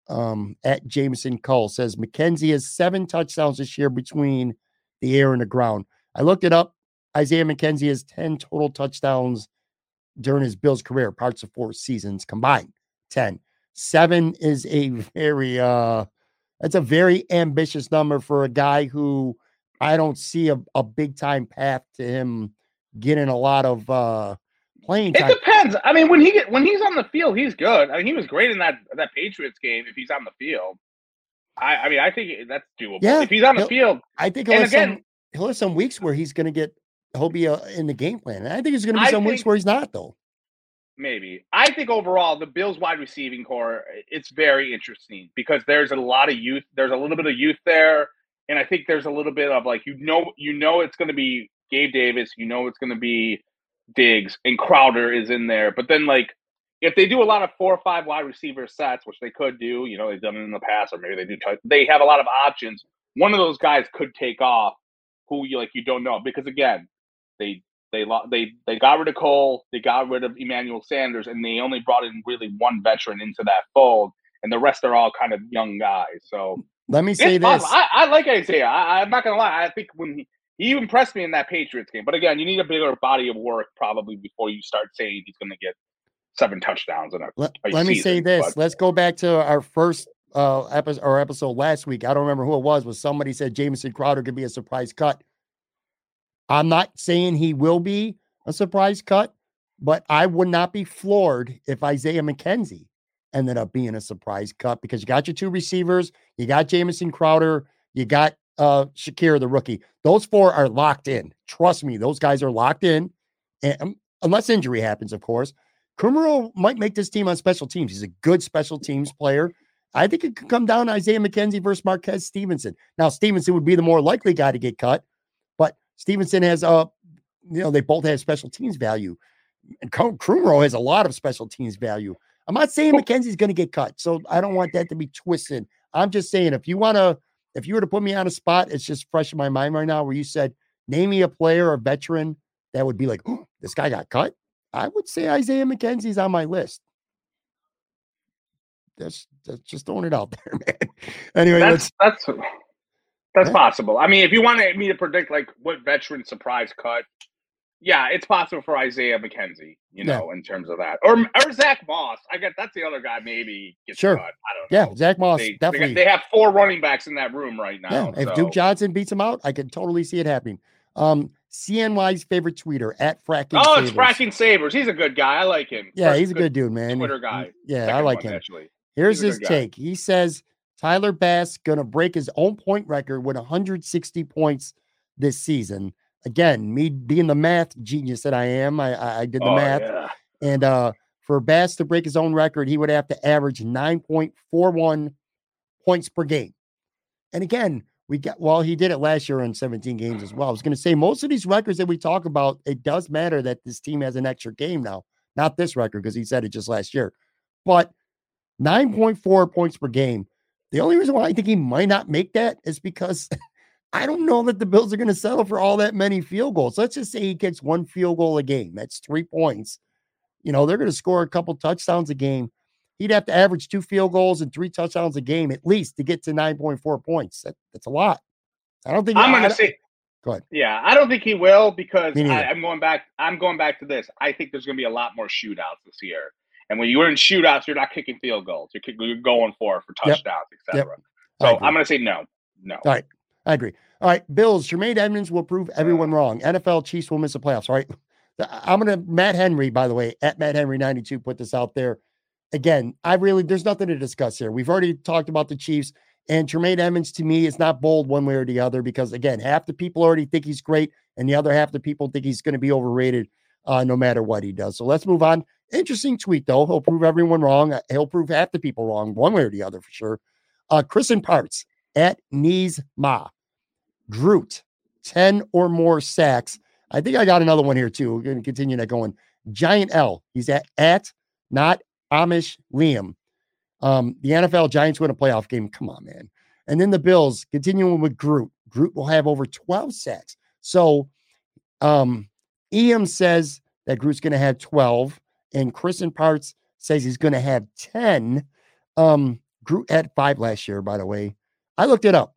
um, at Jameson Cole says McKenzie has seven touchdowns this year between the air and the ground. I looked it up. Isaiah McKenzie has 10 total touchdowns during his Bills career, parts of four seasons combined. 10. Seven is a very uh that's a very ambitious number for a guy who I don't see a, a big time path to him getting a lot of uh playing time. It depends. I mean, when he get when he's on the field, he's good. I mean, he was great in that that Patriots game if he's on the field. I, I mean, I think that's doable. Yeah, if he's on the field, I think he'll, have, again, some, he'll have some weeks where he's going to get he'll be uh, in the game plan. And I think there's going to be some weeks where he's not, though. Maybe. I think overall, the Bills wide receiving core, it's very interesting because there's a lot of youth. There's a little bit of youth there. And I think there's a little bit of like, you know, you know, it's going to be Gabe Davis. You know, it's going to be Diggs and Crowder is in there. But then, like, if they do a lot of four or five wide receiver sets, which they could do, you know, they've done it in the past, or maybe they do, they have a lot of options. One of those guys could take off who you like, you don't know. Because again, they they they they got rid of Cole, they got rid of Emmanuel Sanders, and they only brought in really one veteran into that fold, and the rest are all kind of young guys. So let me say this: I, I, like Isaiah. I, am not gonna lie. I think when he, he impressed me in that Patriots game, but again, you need a bigger body of work probably before you start saying he's going to get seven touchdowns in a. Let, a let season, me say this: but. Let's go back to our first uh episode or episode last week. I don't remember who it was, but somebody said Jamison Crowder could be a surprise cut. I'm not saying he will be a surprise cut, but I would not be floored if Isaiah McKenzie ended up being a surprise cut because you got your two receivers, you got Jamison Crowder, you got uh Shakir, the rookie. Those four are locked in. Trust me, those guys are locked in. And um, unless injury happens, of course. Kumerow might make this team on special teams. He's a good special teams player. I think it could come down to Isaiah McKenzie versus Marquez Stevenson. Now, Stevenson would be the more likely guy to get cut, Stevenson has a, uh, you know, they both have special teams value. And Kumerow has a lot of special teams value. I'm not saying McKenzie's going to get cut, so I don't want that to be twisted. I'm just saying if you want to, if you were to put me on a spot, it's just fresh in my mind right now where you said, name me a player, or veteran that would be like, oh, this guy got cut. I would say Isaiah McKenzie's on my list. That's, that's just throwing it out there, man. anyway, that's that's that's yeah. possible. I mean, if you wanted me to predict like what veteran surprise cut, yeah, it's possible for Isaiah McKenzie, you know, yeah. in terms of that, or or Zach Moss. I guess that's the other guy. Maybe gets sure. cut. I don't know. Yeah, Zach Moss they, definitely. They, have four running backs in that room right now. Yeah, if Duke Johnson beats him out, I can totally see it happening. Um, CNY's favorite tweeter at Fracking. Oh, it's Fracking Sabers. He's a good guy. I like him. Yeah, First he's a good, good dude, man. Twitter guy. Yeah, I like him. Actually. Here's his take. He says Tyler Bass gonna break his own point record with 160 points this season. Again, me being the math genius that I am, I I, I did the Oh, math, yeah. and uh, for Bass to break his own record, he would have to average 9.41 points per game. And again, we got well, he did it last year in 17 games as well. I was going to say most of these records that we talk about, it does matter that this team has an extra game now. Not this record because he said it just last year, but 9.4 points per game. The only reason why I think he might not make that is because I don't know that the Bills are going to settle for all that many field goals. Let's just say he gets one field goal a game. That's three points. You know, they're going to score a couple touchdowns a game. He'd have to average two field goals and three touchdowns a game at least to get to 9.4 points. That, that's a lot. I don't think I'm gonna don't- say. Go ahead. Yeah, I don't think he will because I, I'm going back. I'm going back to this. I think there's going to be a lot more shootouts this year. And when you're in shootouts, you're not kicking field goals. You're, kick, you're going for it for touchdowns, Yep. etc. I So. I'm going to say no, no. All right. I agree. All right. Bills, Jermaine Edmunds will prove everyone wrong. NFL Chiefs will miss the playoffs. All right. I'm going to, Matt Henry, by the way, at Matt Henry 92, put this out there. Again, I really, there's nothing to discuss here. We've already talked about the Chiefs, and Jermaine Edmunds to me is not bold one way or the other because, again, half the people already think he's great, and the other half the people think he's going to be overrated uh, no matter what he does. So let's move on. Interesting tweet, though. He'll prove everyone wrong. Uh, He'll prove half the people wrong, one way or the other for sure. Uh, Chris and Parts at Knees Ma. Groot, 10 or more sacks. I think I got another one here too. We're going to continue that going. Giant L. He's at at not Amish Liam. Um, the NFL Giants win a playoff game. Come on, man. And then the Bills continuing with Groot. Groot will have over 12 sacks. So um Eam says that Groot's going to have 12, and Chris and Parts says he's going to have 10. Um, Groot had five last year, by the way. I looked it up.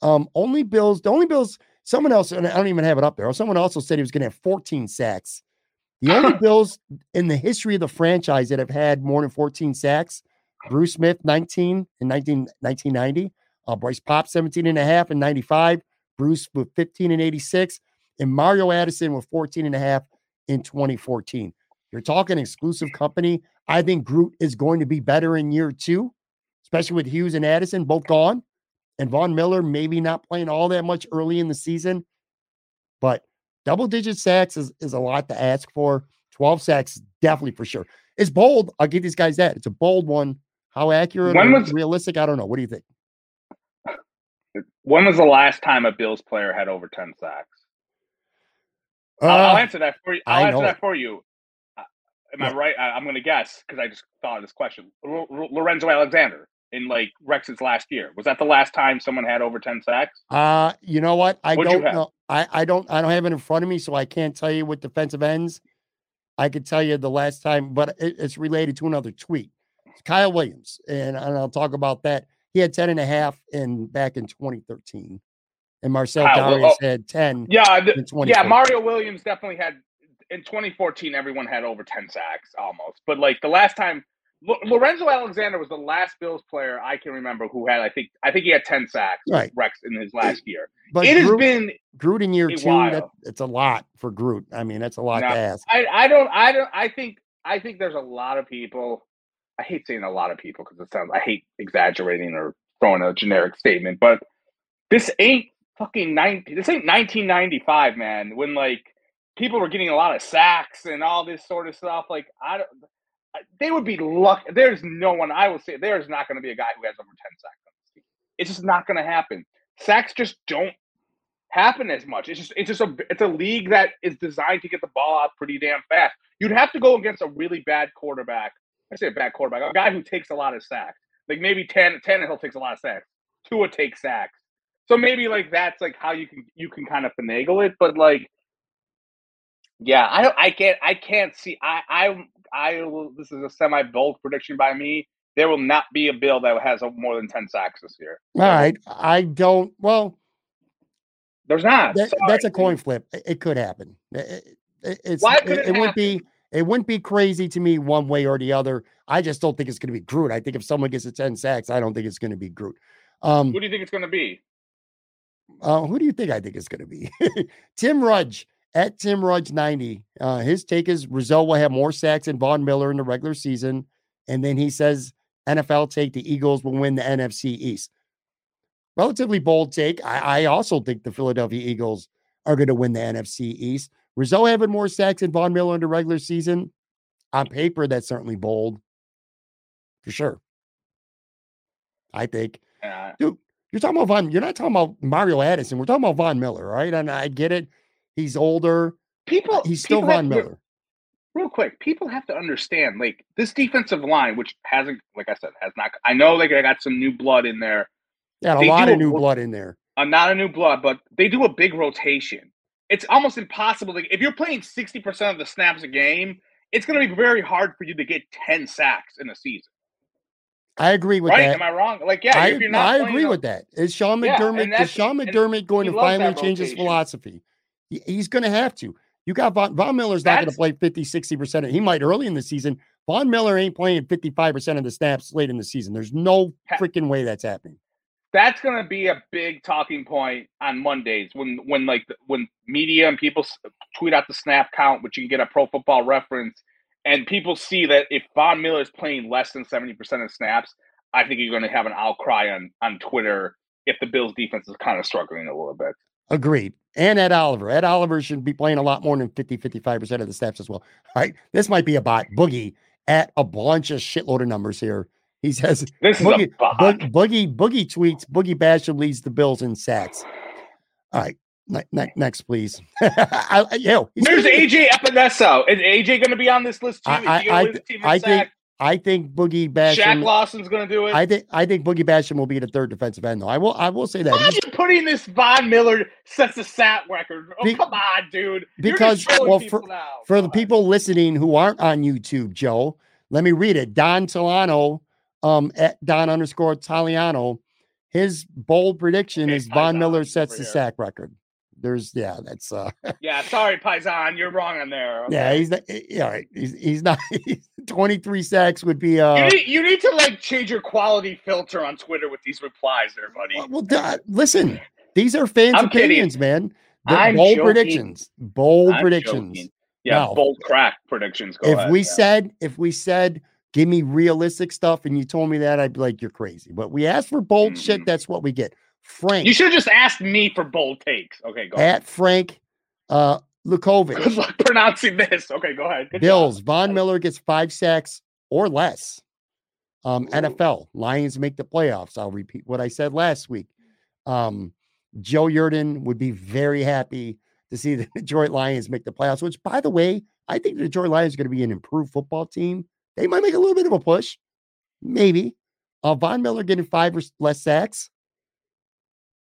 Um, only Bills, the only Bills, someone else, and I don't even have it up there. Someone also said he was going to have 14 sacks. The only Bills in the history of the franchise that have had more than 14 sacks, Bruce Smith, 19 in 19, 1990, uh, Bryce Paup, 17 and a half in 95, Bruce with 15 and 86, and Mario Addison with 14 and a half in 2014. You're talking exclusive company. I think Groot is going to be better in year two, especially with Hughes and Addison both gone and Von Miller maybe not playing all that much early in the season, but double digit sacks is, is a lot to ask for. 12 sacks, definitely for sure. It's bold. I'll give these guys that. It's a bold one. How accurate When was- realistic? I don't know. What do you think? When was the last time a Bills player had over 10 sacks? I'll, I'll Uh, answer that for you. I'll answer that for you. Am I right? I, I'm going to guess because I just thought of this question. L- L- Lorenzo Alexander in like Rex's last year. Was that the last time someone had over 10 sacks? Uh, you know what? I What'd don't know. I, I don't I don't have it in front of me, so I can't tell you what defensive ends. I could tell you the last time, but it, it's related to another tweet. It's Kyle Williams, and, and I'll talk about that. He had 10 and a half in back in 2013. And Marcel Kyle Dareus oh, had 10 Yeah, the- yeah. Mario Williams definitely had in 2014. Everyone had over 10 sacks almost, but like the last time. Lo- Lorenzo Alexander was the last Bills player I can remember who had. I think. I think he had ten sacks. Right. Rex in his last year. But it has been Groot in year two, that, it's a lot for Groot. I mean, that's a lot No, to ask. I, I don't I don't I think I think there's a lot of people. I hate saying a lot of people because it sounds I hate exaggerating or throwing a generic statement, but this ain't fucking nineteen. This ain't 1995, man. When like people were getting a lot of sacks and all this sort of stuff. Like I don't. They would be lucky. There's no one. I will say there's not going to be a guy who has over ten sacks on this team. It's just not going to happen. Sacks just don't happen as much. It's just it's just a it's a league that is designed to get the ball out pretty damn fast. You'd have to go against a really bad quarterback. I say a bad quarterback, a guy who takes a lot of sacks. Like maybe 10 Tannehill takes a lot of sacks. Tua takes sacks. So maybe like that's like how you can you can kind of finagle it, but like yeah, I don't I can't I can't see I I I will this is a semi bold prediction by me. There will not be a bill that has a, more than 10 sacks this year. All right. I don't, well, There's not. that, that's a coin flip. It, it could happen. It, it- it's, Why could it it wouldn't be it wouldn't be crazy to me one way or the other. I just don't think it's going to be Groot. I think if someone gets a 10 sacks, I don't think it's going to be Groot. Um, Who do you think it's going to be? uh, who do you think I think it's going to be? Tim Rudge at Tim Rudge 90. Uh, his take is Rousseau will have more sacks than Von Miller in the regular season. And then he says NFL take the Eagles will win the NFC East. Relatively bold take. I, I also think the Philadelphia Eagles are going to win the NFC East. Rousseau having more sacks than Von Miller in the regular season. On paper, that's certainly bold. For sure. I think. Dude, you're talking about Von, you're not talking about Mario Addison. We're talking about Von Miller, right? And I get it. He's older. people, He's still people have Von to- Miller. real quick, people have to understand like this defensive line, which hasn't, like I said, has not. I know they got some new blood in there, Yeah, a lot of a new blood in there. uh, not a new blood, but they do a big rotation. It's almost impossible. Like if you're playing sixty percent of the snaps a game, it's going to be very hard for you to get ten sacks in a season, I agree with right? that. Am I wrong? Like, yeah, I, if you're not I agree with that. Is Sean McDermott and is Sean McDermott going to finally change his philosophy? He- He's going to have to. You got Von, Von Miller's not going to play 50, 60%. He might early in the season. Von Miller ain't playing 55% of the snaps late in the season. There's no freaking way that's happening. that's going to be a big talking point on Mondays when when like when media and people tweet out the snap count, which you can get a Pro Football Reference, and people see that if Von Miller is playing less than seventy percent of snaps, I think you're going to have an outcry on on Twitter if the Bills defense is kind of struggling a little bit. Agreed. And Ed Oliver. Ed Oliver should be playing a lot more than 50, 55% of the snaps as well. All right. This might be a bot. Boogie at a bunch of shitload of numbers here. He says This is Boogie, a bot. Boog- Boogie Boogie tweets Boogie Basham leads the Bills in sacks. All right, ne- ne- next please. I, yo, he's Where's gonna get- AJ Epenesa? Is AJ going to be on this list too? I- I- I lead the th- team in I think? I think Boogie Shaq Basham. Lawson's going to do it. I think I think Boogie Basham will be the third defensive end though. I will I will say that Why are you putting this Von Miller sets a sat record? Oh, Be- come on, dude. Because, well, now. for the on. people listening who aren't on YouTube, Joe. Let me read it. Don Tolano, um, at Don underscore Taliano, his bold prediction Okay, is Von Miller sets the here. sack record. There's yeah, that's uh Yeah, sorry, Paisan, you're wrong on there. Yeah, he's not. Yeah, right. He's he's not. He's, Twenty three sacks would be. Uh, you, need, you need to like change your quality filter on Twitter with these replies, there, buddy. well, well, listen, these are fans' I'm kidding. opinions, man. The I'm bold joking. predictions. Bold I'm predictions. joking. Yeah, Now, bold crack predictions. Go if ahead, we yeah. said, if we said, give me realistic stuff, and you told me that, I'd be like, you're crazy. But we asked for bold shit. Mhm. That's what we get. Frank you should have just asked me for bold takes. Okay, go ahead. at Frank uh, Good Lukovic. luck pronouncing this. Okay, go ahead. Good job. Bills. Von Miller gets five sacks or less. Um. NFL Lions make the playoffs. I'll repeat what I said last week. Um, Joe Yurden would be very happy to see the Detroit Lions make the playoffs. Which, by the way, I think the Detroit Lions are going to be an improved football team. They might make a little bit of a push, maybe. Uh, Von Miller getting five or less sacks.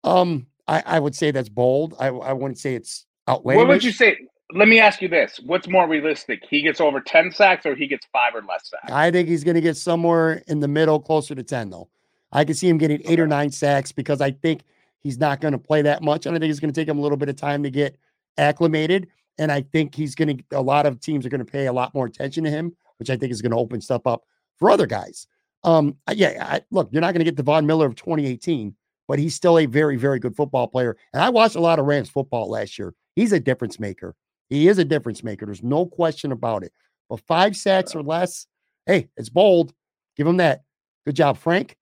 Um, I, I would say that's bold. I, I wouldn't say it's outlandish. What would you say? Let me ask you this: What's more realistic? He gets over ten sacks, or he gets five or less sacks? I think he's going to get somewhere in the middle, closer to 10, though. I can see him getting eight or nine sacks because I think he's not going to play that much. And I think it's going to take him a little bit of time to get acclimated. And I think he's going to, a lot of teams are going to pay a lot more attention to him, which I think is going to open stuff up for other guys. Um, yeah, I, look, you're not going to get Devon Miller of 2018, but he's still a very, very good football player. And I watched a lot of Rams football last year. He's a difference maker. He is a difference maker. There's no question about it. But five sacks or less, hey, it's bold. Give him that. Good job, Frank.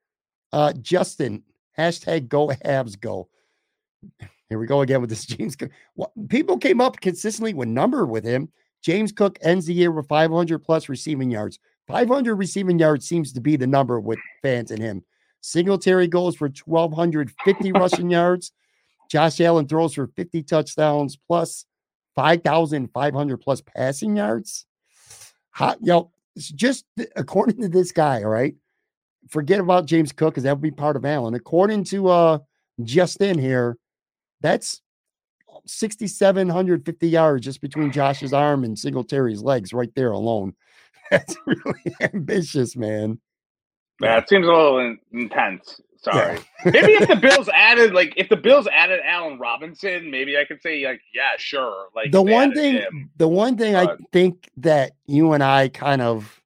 Uh, Justin, hashtag go Habs go. Here we go again with this James Cook. What, people came up consistently with number with him. James Cook ends the year with 500 plus receiving yards. 500 receiving yards seems to be the number with fans and him. Singletary goes for 1,250 rushing yards. Josh Allen throws for 50 touchdowns plus 5,500 plus passing yards. Hot, yo, it's just according to this guy, all right. Forget about James Cook because that would be part of Allen. According to uh Justin here, that's 6,750 yards just between Josh's arm and Singletary's legs right there alone. That's really ambitious, man. Yeah, it seems a little in- intense. Yeah. Sorry. maybe if the Bills added, like, if the Bills added Allen Robinson, maybe I could say, like, yeah, sure. Like the one thing him. the one thing I think that you and I kind of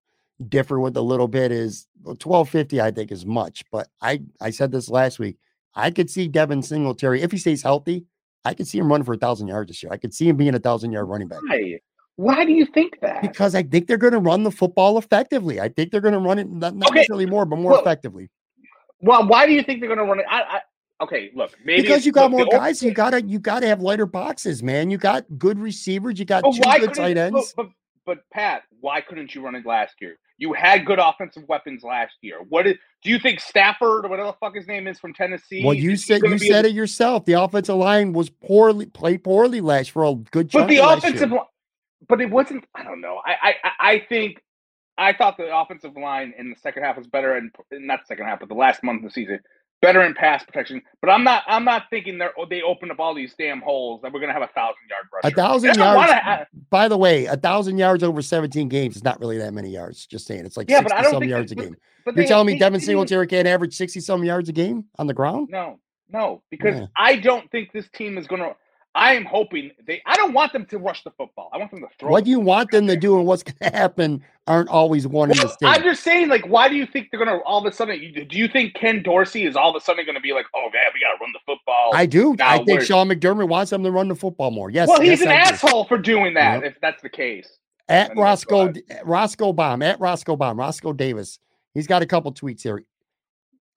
differ with a little bit is 1250 I think is much, but I I said this last week. I could see Devin Singletary if he stays healthy. I could see him running for a thousand yards this year. I could see him being a thousand yard running back. Why? Why do you think that? Because I think they're going to run the football effectively. I think they're going to run it not, not Okay. necessarily more, but more Well, effectively. Well, why do you think they're going to run it? I, I, okay, look, maybe Because you got look, more guys, you gotta you gotta have lighter boxes, man. You got good receivers, you got two good tight ends. but but Pat, why couldn't you run it last year? You had good offensive weapons last year. What is, do you think Stafford or whatever the fuck his name is from Tennessee? Well, you said you said a- it yourself. The offensive line was poorly played poorly last for a good But the offensive, year. But it wasn't. I don't know. I, I I- think I thought the offensive line in the second half was better, and not the second half, but the last month of the season, better in pass protection. But I'm not. I'm not thinking they are oh, they opened up all these damn holes that we're gonna have a thousand yard rush. A thousand yards. wanna uh, by the way, a thousand yards over 17 games is not really that many yards. Just saying, it's like Yeah, but 60 I don't some think yards a game. But You're telling me Devin Singletary can't average 60 some yards a game on the ground? No, no, because Yeah. I don't think this team is gonna. I am hoping they. I don't want them to rush the football. I want them to throw. What do you want them to do and what's going to happen aren't always one and the Well, I'm just saying, like, why do you think they're gonna all of a sudden? Do you think Ken Dorsey is all of a sudden gonna be like, "Oh man, we gotta run the football"? I do. now I think we're- Sean McDermott wants them to run the football more. Yes. well, he's yes, an asshole for doing that. Yep. If that's the case, At Roscoe. Roscoe Bomb at Roscoe Bomb Roscoe Davis. He's got a couple tweets here.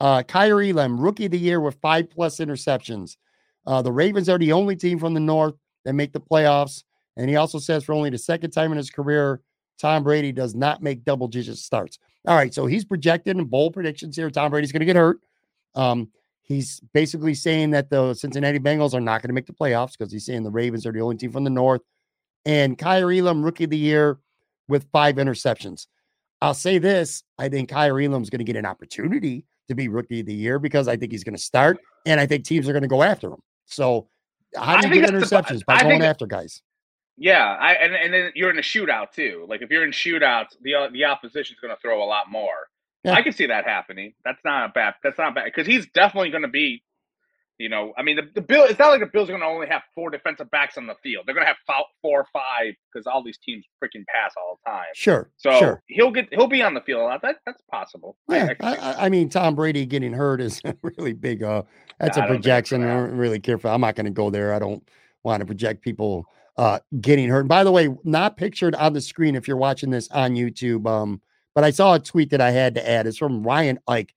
Uh, Kaiir Elam, rookie of the year with five plus interceptions. Uh, the Ravens are the only team from the North that make the playoffs. And he also says for only the second time in his career, Tom Brady does not make double digit starts. All right, so he's projected bold predictions here. Tom Brady's going to get hurt. Um, he's basically saying that the Cincinnati Bengals are not going to make the playoffs because he's saying the Ravens are the only team from the North. And Kaiir Elam, rookie of the year with five interceptions. I'll say this I think Kaiir Elam's going to get an opportunity to be rookie of the year because I think he's going to start and I think teams are going to go after him. So, how do you get that's the- interceptions? By I going after guys. yeah. I and and then you're in a shootout too. Like if you're in shootouts, the uh, the opposition's gonna throw a lot more. Yeah. I can see that happening. That's not a bad. That's not bad because he's definitely gonna be. You know, I mean, the, the bill. It's not like the Bills are going to only have four defensive backs on the field. They're going to have fou- four or five because all these teams freaking pass all the time. Sure. So sure. he'll get he'll be on the field a lot. That that's possible. I- Yeah, I I. I, mean, Tom Brady getting hurt is a really big. Uh, that's Yeah, a I don't projection. I don't really care for. I'm not going to go there. I don't want to project people uh, getting hurt. By the way, not pictured on the screen if you're watching this on YouTube. Um, but I saw a tweet that I had to add. It's from Ryan Ike.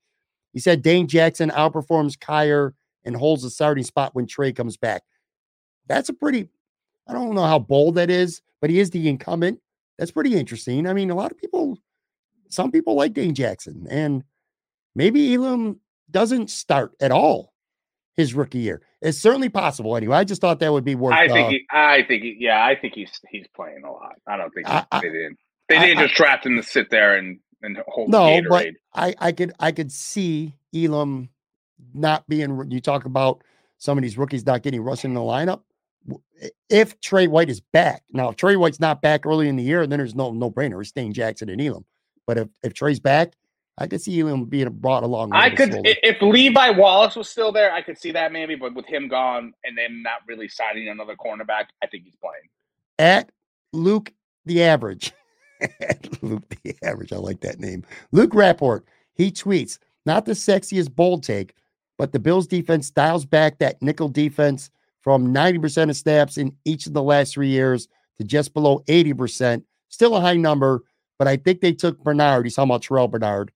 He said Dane Jackson outperforms Kaiir and holds the starting spot when Trey comes back. That's a pretty. I don't know how bold that is, but he is the incumbent. That's pretty interesting. I mean, a lot of people, some people like Dane Jackson, and maybe Elam doesn't start at all his rookie year. It's certainly possible. Anyway, I just thought that would be worth. I think uh, he, I think he, yeah, I think he's he's playing a lot. I don't think I- I- they didn't they didn't I- just draft him to sit there and and hold no, Gatorade. but I I could I could see Elam not being. You talk about some of these rookies not getting rushed in the lineup. If Trey White is back now, if Trey White's not back early in the year, then there's no no brainer. It's Dane Jackson and Elam. But if if Trey's back, I could see Elam being brought along. I could slowly. if Levi Wallace was still there, I could see that maybe. But with him gone and them not really signing another cornerback, I think he's playing. at Luke the Average. At Luke the Average. I like that name. Luke Rapport. He tweets, not the sexiest bold take, but the Bills defense dials back that nickel defense from 90% of snaps in each of the last three years to just below 80%. Still a high number, but I think they took Bernard. He's talking about Terrel Bernard,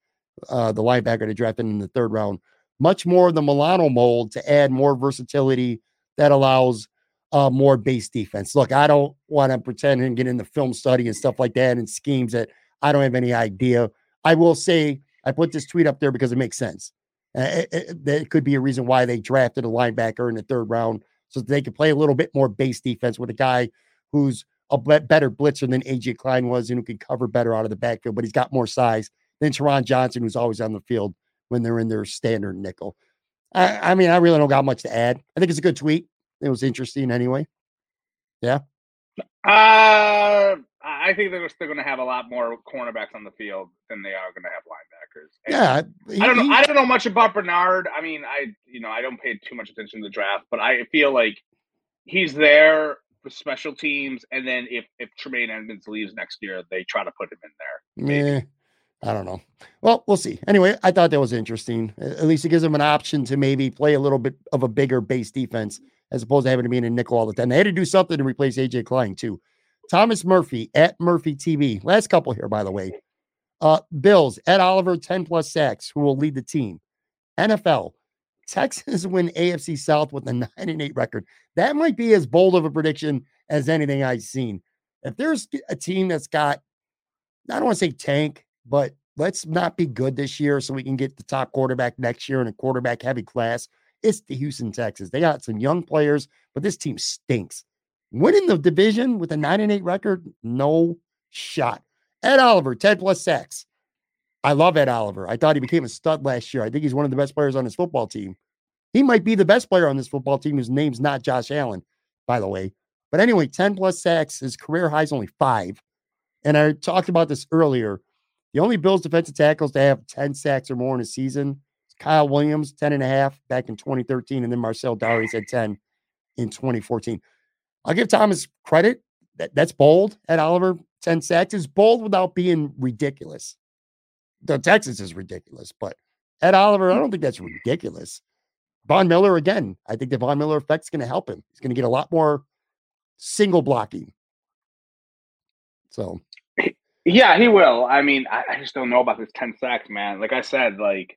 uh, the linebacker they drafted in the third round. Much more of the Milano mold to add more versatility that allows uh, more base defense. Look, I don't want to pretend and get into film study and stuff like that and schemes that I don't have any idea. I will say I put this tweet up there because it makes sense. Uh, it, it- that could be a reason why they drafted a linebacker in the third round so they could play a little bit more base defense with a guy who's a better blitzer than AJ Klein was and who can cover better out of the backfield, but he's got more size than Taron Johnson, who's always on the field when they're in their standard nickel. I, I mean, I really don't got much to add. I think it's a good tweet. It was interesting anyway. Yeah. Uh, I think they're still going to have a lot more cornerbacks on the field than they are going to have linebackers. And Yeah, I don't know. he- I don't know much about Bernard. I mean, I you know I don't pay too much attention to the draft, but I feel like he's there for special teams, and then if if Tremaine Edmunds leaves next year, they try to put him in there. Yeah, I don't know. Well, we'll see. Anyway, I thought that was interesting. At least it gives them an option to maybe play a little bit of a bigger base defense as opposed to having to be in a nickel all the time. They had to do something to replace AJ Klein too. Thomas Murphy at Murphy TV. Last couple here, by the way. Uh, Bills, Ed Oliver, 10 plus sacks, who will lead the team. NFL, Texans win AFC South with a 9 and 8 record. That might be as bold of a prediction as anything I've seen. If there's a team that's got, I don't want to say tank, but let's not be good this year so we can get the top quarterback next year in a quarterback heavy class. It's the Houston Texans. They got some young players, but this team stinks. Winning the division with a 9 and 8 record, no shot. Ed Oliver, 10 plus sacks. I love Ed Oliver. I thought he became a stud last year. I think he's one of the best players on his football team. He might be the best player on this football team whose name's not Josh Allen, by the way. But anyway, 10 plus sacks. His career high is only five. And I talked about this earlier. The only Bills defensive tackles to have 10 sacks or more in a season is Kyle Williams, 10 and a half back in 2013. And then Marcel Dareus had 10 in 2014. I'll give Thomas credit. That, that's bold at Oliver. 10 sacks is bold without being ridiculous. The Texas is ridiculous, but Ed Oliver, I don't think that's ridiculous. Von Miller, again, I think the Von Miller effect is going to help him. He's going to get a lot more single blocking. So, yeah, he will. I mean, I, I just don't know about this 10 sacks, man. Like I said, like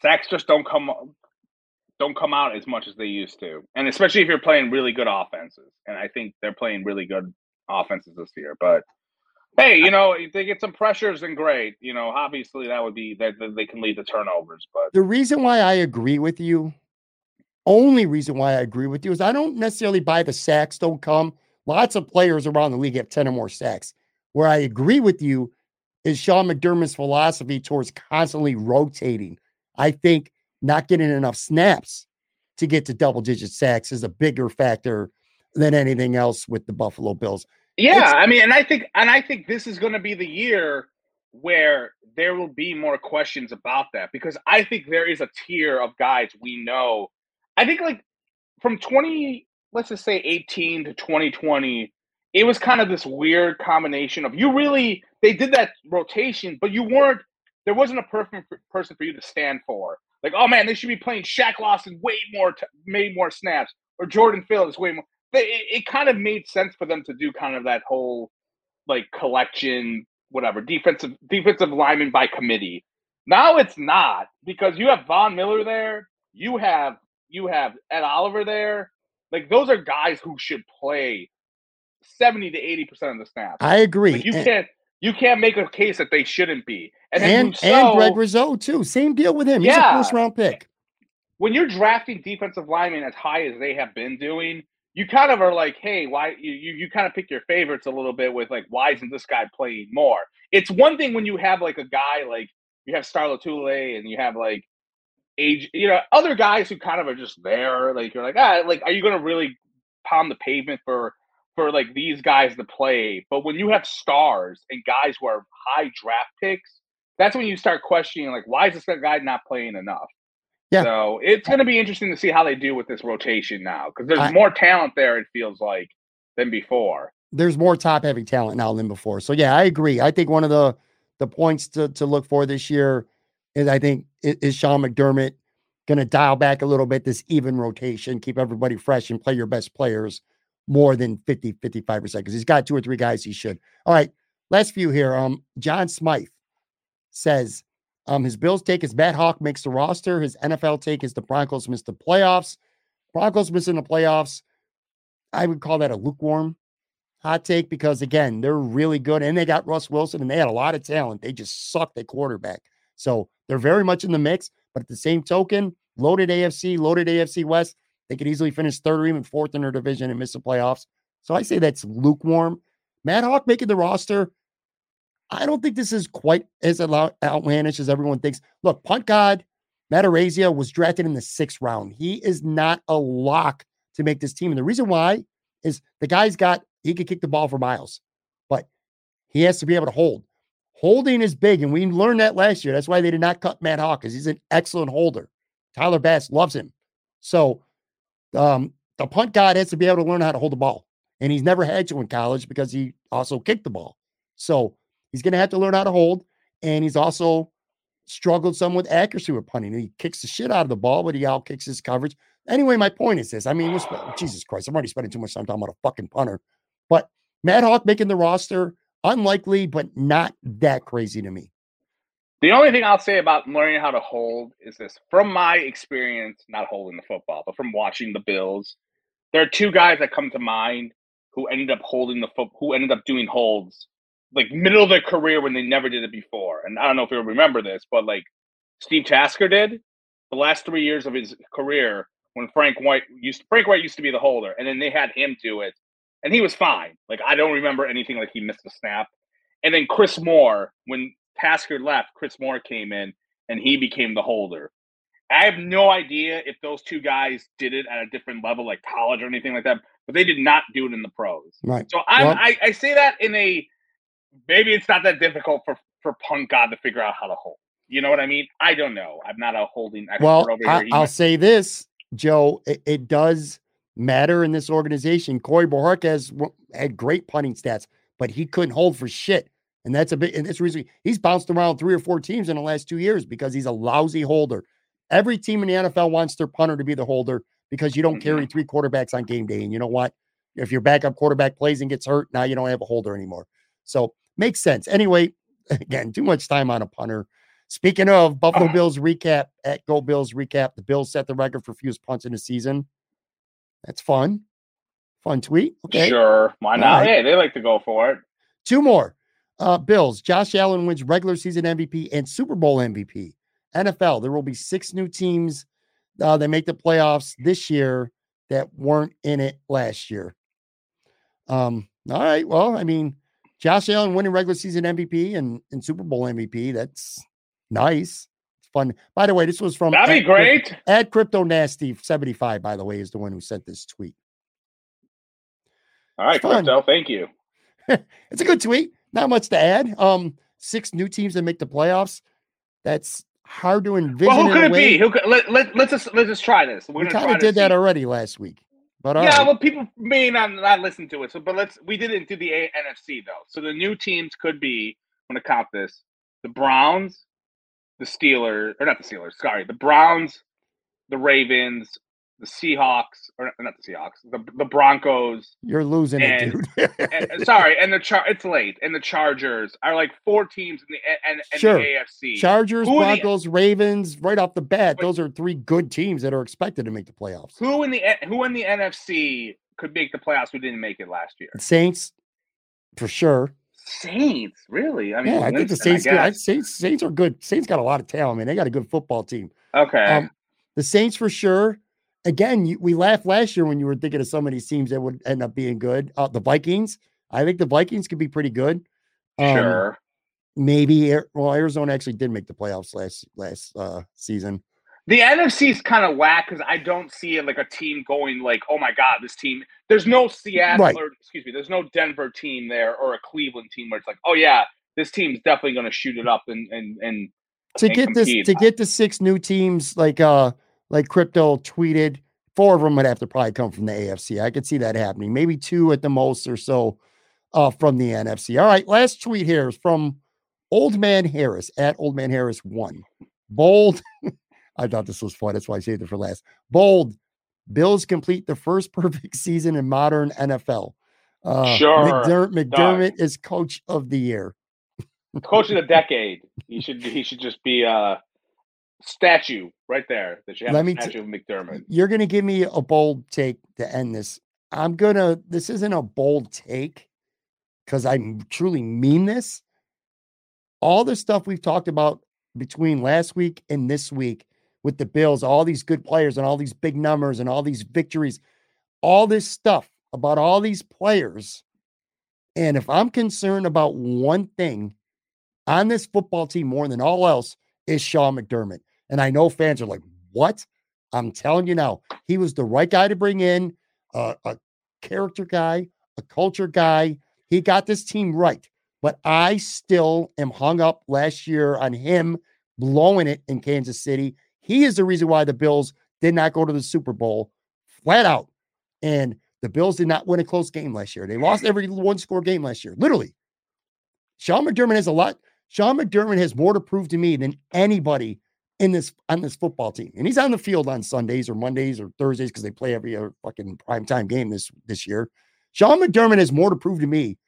sacks just don't come don't come out as much as they used to. And especially if you're playing really good offenses. And I think they're playing really good offenses this year. But hey, you know, if they get some pressures, then great. You know, obviously that would be that they can lead the turnovers. But the reason why I agree with you, only reason why I agree with you is I don't necessarily buy the sacks don't come. Lots of players around the league have 10 or more sacks. Where I agree with you is Sean McDermott's philosophy towards constantly rotating. I think not getting enough snaps to get to double digit sacks is a bigger factor than anything else with the Buffalo Bills. Yeah, it's, I mean, and I think and I think this is going to be the year where there will be more questions about that because I think there is a tier of guys we know. I think like from 20 let's just say 18 to 2020 it was kind of this weird combination of you really they did that rotation but you weren't there wasn't a perfect person for you to stand for like oh man they should be playing Shaq Lawson way more t- made more snaps or Jordan Phillips way more it, it kind of made sense for them to do kind of that whole like collection, whatever defensive defensive lineman by committee. Now it's not because you have Von Miller there, you have you have Ed Oliver there. Like those are guys who should play seventy to eighty percent of the snaps. I agree. Like you and, can't you can't make a case that they shouldn't be. And and, Rousseau, and Greg Rousseau too. Same deal with him. He's yeah. a first round pick. When you're drafting defensive linemen as high as they have been doing, you kind of are like, hey, why you, you you kind of pick your favorites a little bit with like, why isn't this guy playing more? It's one thing when you have like a guy like you have Star Lotulelei and you have like age, you know, other guys who kind of are just there. Like you're like, ah, like, are you gonna really pound the pavement for for like these guys to play? But when you have stars and guys who are high draft picks, that's when you start questioning like, why is this guy not playing enough? Yeah. So it's going to be interesting to see how they do with this rotation now because there's I, more talent there, it feels like, than before. There's more top heavy talent now than before. So, yeah, I agree. I think one of the the points to, to look for this year is I think is Sean McDermott going to dial back a little bit this even rotation, keep everybody fresh and play your best players more than 50, 55% because he's got two or three guys he should. All right, last few here. Um, John Smythe says um, his Bills take is Matt Haack makes the roster. His NFL take is the Broncos miss the playoffs. Broncos missing the playoffs. I would call that a lukewarm hot take because again, they're really good and they got Russ Wilson and they had a lot of talent. They just sucked at quarterback. So they're very much in the mix. But at the same token, loaded AFC, loaded AFC West, they could easily finish third or even fourth in their division and miss the playoffs. So I say that's lukewarm. Matt Haack making the roster. I don't think this is quite as outlandish as everyone thinks. Look, punt god Matt Araiza was drafted in the sixth round. He is not a lock to make this team. And the reason why is the guy's got, he could kick the ball for miles, but he has to be able to hold. Holding is big, and we learned that last year. That's why they did not cut Matt Haack because He's an excellent holder. Tyler Bass loves him. So um, the punt god has to be able to learn how to hold the ball. And he's never had to in college because he also kicked the ball. So He's going to have to learn how to hold. And he's also struggled some with accuracy with punting. He kicks the shit out of the ball, but he out kicks his coverage. Anyway, my point is this. I mean, Jesus Christ, I'm already spending too much time talking about a fucking punter. But Matt Haack making the roster, unlikely, but not that crazy to me. The only thing I'll say about learning how to hold is this from my experience, not holding the football, but from watching the Bills, there are two guys that come to mind who ended up holding the foot, who ended up doing holds like middle of their career when they never did it before. And I don't know if you remember this, but like Steve Tasker did the last three years of his career when Frank White used Frank White used to be the holder, and then they had him do it, and he was fine. Like I don't remember anything like he missed a snap. And then Chris Mohr, when Tasker left, Chris Mohr came in and he became the holder. I have no idea if those two guys did it at a different level, like college or anything like that, but they did not do it in the pros. Right. So I'm, well, I, I say that in a maybe it's not that difficult for for Punt God to figure out how to hold. You know what I mean? I don't know. I'm not a holding expert well, over here. I, will say this, Joe. It, it, does matter in this organization. Corey Bojorquez has had great punting stats, but he couldn't hold for shit. And that's a bit, and that's reason he's bounced around three or four teams in the last two years because he's a lousy holder. Every team in the NFL wants their punter to be the holder because you don't carry mm-hmm. three quarterbacks on game day. And you know what? If your backup quarterback plays and gets hurt, now you don't have a holder anymore. So makes sense. Anyway, again, too much time on a punter. Speaking of Buffalo Bills recap at Go Bills recap, the Bills set the record for fewest punts in a season. That's fun. Fun tweet. Okay. Sure. Why not? Right. Hey, they like to go for it. Two more. Uh, Bills. Josh Allen wins regular season MVP and Super Bowl MVP. NFL. There will be six new teams uh, that make the playoffs this year that weren't in it last year. Um, all right. Well, I mean, Josh Allen winning regular season MVP and, and Super Bowl MVP. That's nice. It's fun. By the way, this was from That'd be great. Add Crypto Nasty 75, by the way, is the one who sent this tweet. All right, Crypto, thank you. it's a good tweet. Not much to add. Um, six new teams that make the playoffs. That's hard to envision. Well, who could it be? Who could, let, let, let's just let's just try this. We're we kind of did that already last week. But yeah, right. well, people may not not listen to it. So, but let's we didn't do the a- NFC though. So the new teams could be. I'm gonna count this: the Browns, the Steelers, or not the Steelers. Sorry, the Browns, the Ravens, the Seahawks, or not the Seahawks, the, the Broncos. You're losing and, it, dude. and, sorry, and the char it's late, and the Chargers are like four teams in the and, and sure. the AFC. Chargers, who Broncos, the, Ravens. Right off the bat, those are three good teams that are expected to make the playoffs. Who in the who in the NFC could make the playoffs? Who didn't make it last year? Saints, for sure. Saints, really? I mean, yeah, I think the Saints. Good. Saints, Saints are good. Saints got a lot of talent, man. They got a good football team. Okay. Um, the Saints for sure again, you, we laughed last year when you were thinking of some of these teams that would end up being good. Uh, the Vikings, I think the Vikings could be pretty good. Um, sure. Maybe well, Arizona actually did make the playoffs last last uh, season. The NFC is kind of whack because I don't see like a team going like, oh my god, this team. There's no Seattle right. or excuse me, there's no Denver team there or a Cleveland team where it's like, oh yeah, this team's definitely going to shoot it up and and and to and get compete. this to get the six new teams like uh like crypto tweeted, four of them would have to probably come from the AFC. I could see that happening. Maybe two at the most or so uh, from the NFC. All right, last tweet here is from Old Man Harris at Old Man Harris one. Bold. I thought this was fun. That's why I saved it for last. Bold. Bills complete the first perfect season in modern NFL. Uh, sure. McDermott, McDermott is coach of the year. coach of the decade. He should he should just be uh statue right there that you have Let me statue t- of McDermott. You're going to give me a bold take to end this. I'm going to, this isn't a bold take because I truly mean this. All the stuff we've talked about between last week and this week with the Bills, all these good players and all these big numbers and all these victories, all this stuff about all these players. And if I'm concerned about one thing on this football team more than all else, is Sean McDermott. And I know fans are like, what? I'm telling you now, he was the right guy to bring in, uh, a character guy, a culture guy. He got this team right. But I still am hung up last year on him blowing it in Kansas City. He is the reason why the Bills did not go to the Super Bowl flat out. And the Bills did not win a close game last year. They lost every one score game last year, literally. Sean McDermott has a lot. Sean McDermott has more to prove to me than anybody in this on this football team. And he's on the field on Sundays or Mondays or Thursdays because they play every other fucking prime time game this this year. Sean McDermott has more to prove to me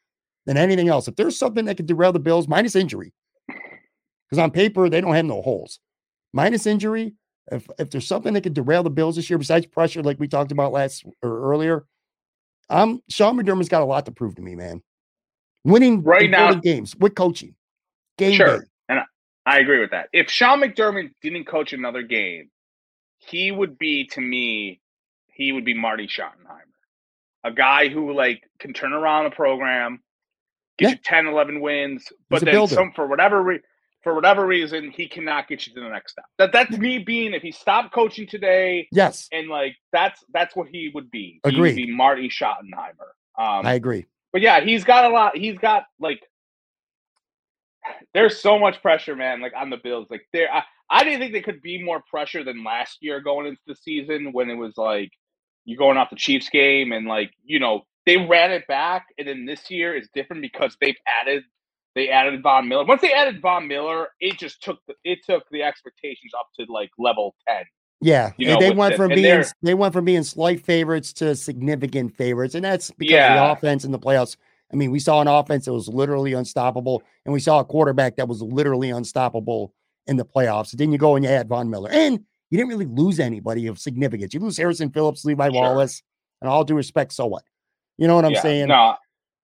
than anything else. If there's something that could derail the Bills, minus injury, because on paper they don't have no holes. Minus injury, if if there's something that could derail the Bills this year besides pressure, like we talked about last or earlier, um, Sean McDermott's got a lot to prove to me, man. Winning right now games with coaching, game sure, day. and I, I agree with that. If Sean McDermott didn't coach another game, he would be to me, he would be Marty Schottenheimer, a guy who like can turn around a program, get Yeah. you 10, 11 wins, but then builder. some for whatever re- for whatever reason he cannot get you to the next step. That that's me being if he stopped coaching today Yes, and like that's that's what he would be. Agree, Marty Schottenheimer. Um, I agree. but yeah, he's got a lot. He's got like there's so much pressure, man. Like on the Bills, like there, I, I didn't think there could be more pressure than last year going into the season when it was like you're going off the Chiefs game and like you know they ran it back, and then this year is different because they've added they added Von Miller. Once they added Von Miller, it just took the, it took the expectations up to like level ten. Yeah, you they- know, they went from being they're- went from being slight favorites to significant favorites, and that's because of Yeah. the offense in the playoffs. I mean, we saw an offense that was literally unstoppable, and we saw a quarterback that was literally unstoppable in the playoffs. then you go and you add Von Miller, and you didn't really lose anybody of significance. You lose Harrison Phillips, Levi Sure. Wallace, and all due respect, so what? You know what I'm Yeah, saying? No,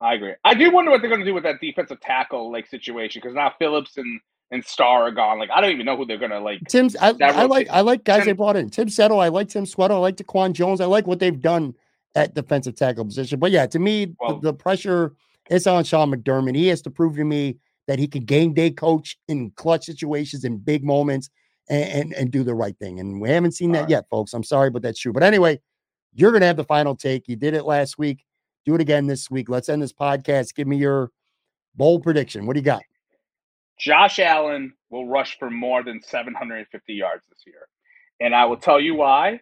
I agree. I do wonder what they're going to do with that defensive tackle like situation because now Phillips and and Star are gone. Like I don't even know who they're going to like. Tim's I, I like I like guys they brought in. Tim Settle, I like Tim Sweato, I like Daquan Jones. I like what they've done at defensive tackle position. But yeah, to me, the- Well- the, pressure is on Sean McDermott. He has to prove to me that he can game day coach in clutch situations in big moments and, and, and do the right thing. And we haven't seen that Alright. yet, folks. I'm sorry, but that's true. But anyway, you're gonna have the final take. You did it last week. Do it again this week. Let's end this podcast. Give me your bold prediction. What do you got? Josh Allen will rush for more than 750 yards this year, and I will tell you why.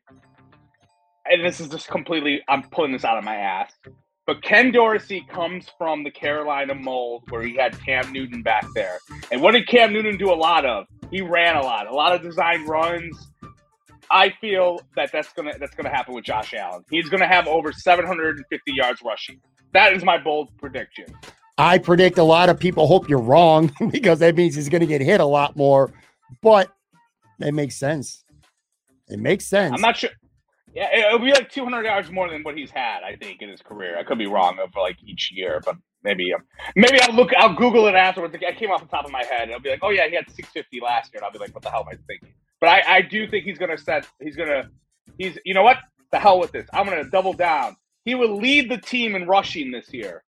And this is just completely I'm pulling this out of my ass. But Ken Dorsey comes from the Carolina mold where he had Cam Newton back there. And what did Cam Newton do a lot of? He ran a lot, a lot of design runs. I feel that that's gonna that's gonna happen with Josh Allen. He's gonna have over 750 yards rushing. That is my bold prediction. I predict a lot of people hope you're wrong because that means he's going to get hit a lot more, but it makes sense. It makes sense. I'm not sure. Yeah, it- it'll be like 200 yards more than what he's had, I think, in his career. I could be wrong over like each year, but maybe um, maybe I'll look, I'll Google it afterwards. I came off the top of my head. I'll be like, oh yeah, he had 650 last year, and I'll be like, what the hell am I thinking? But I, I do think he's gonna set. He's gonna. He's. You know what? The hell with this. I'm gonna double down. He will lead the team in rushing this year.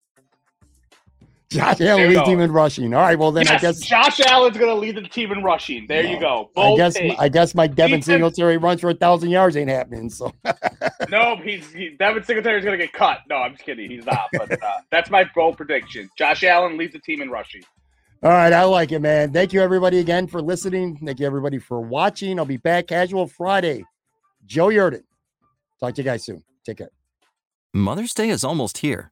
Josh Allen you leads go. team in rushing. All right, well then yes, I guess Josh Allen's gonna lead the team in rushing. There you go. I guess take. I guess my Devin Defense- Singletary runs for a thousand yards ain't happening. So no, he's he, Devin Singletary's gonna get cut. No, I'm just kidding. He's not. But uh, that's my bold prediction. Josh Allen leads the team in rushing. all right, I like it, man. Thank you everybody again for listening. Thank you everybody for watching. I'll be back casual Friday. Joe Yurden. Talk to you guys soon. Take care. Mother's Day is almost here,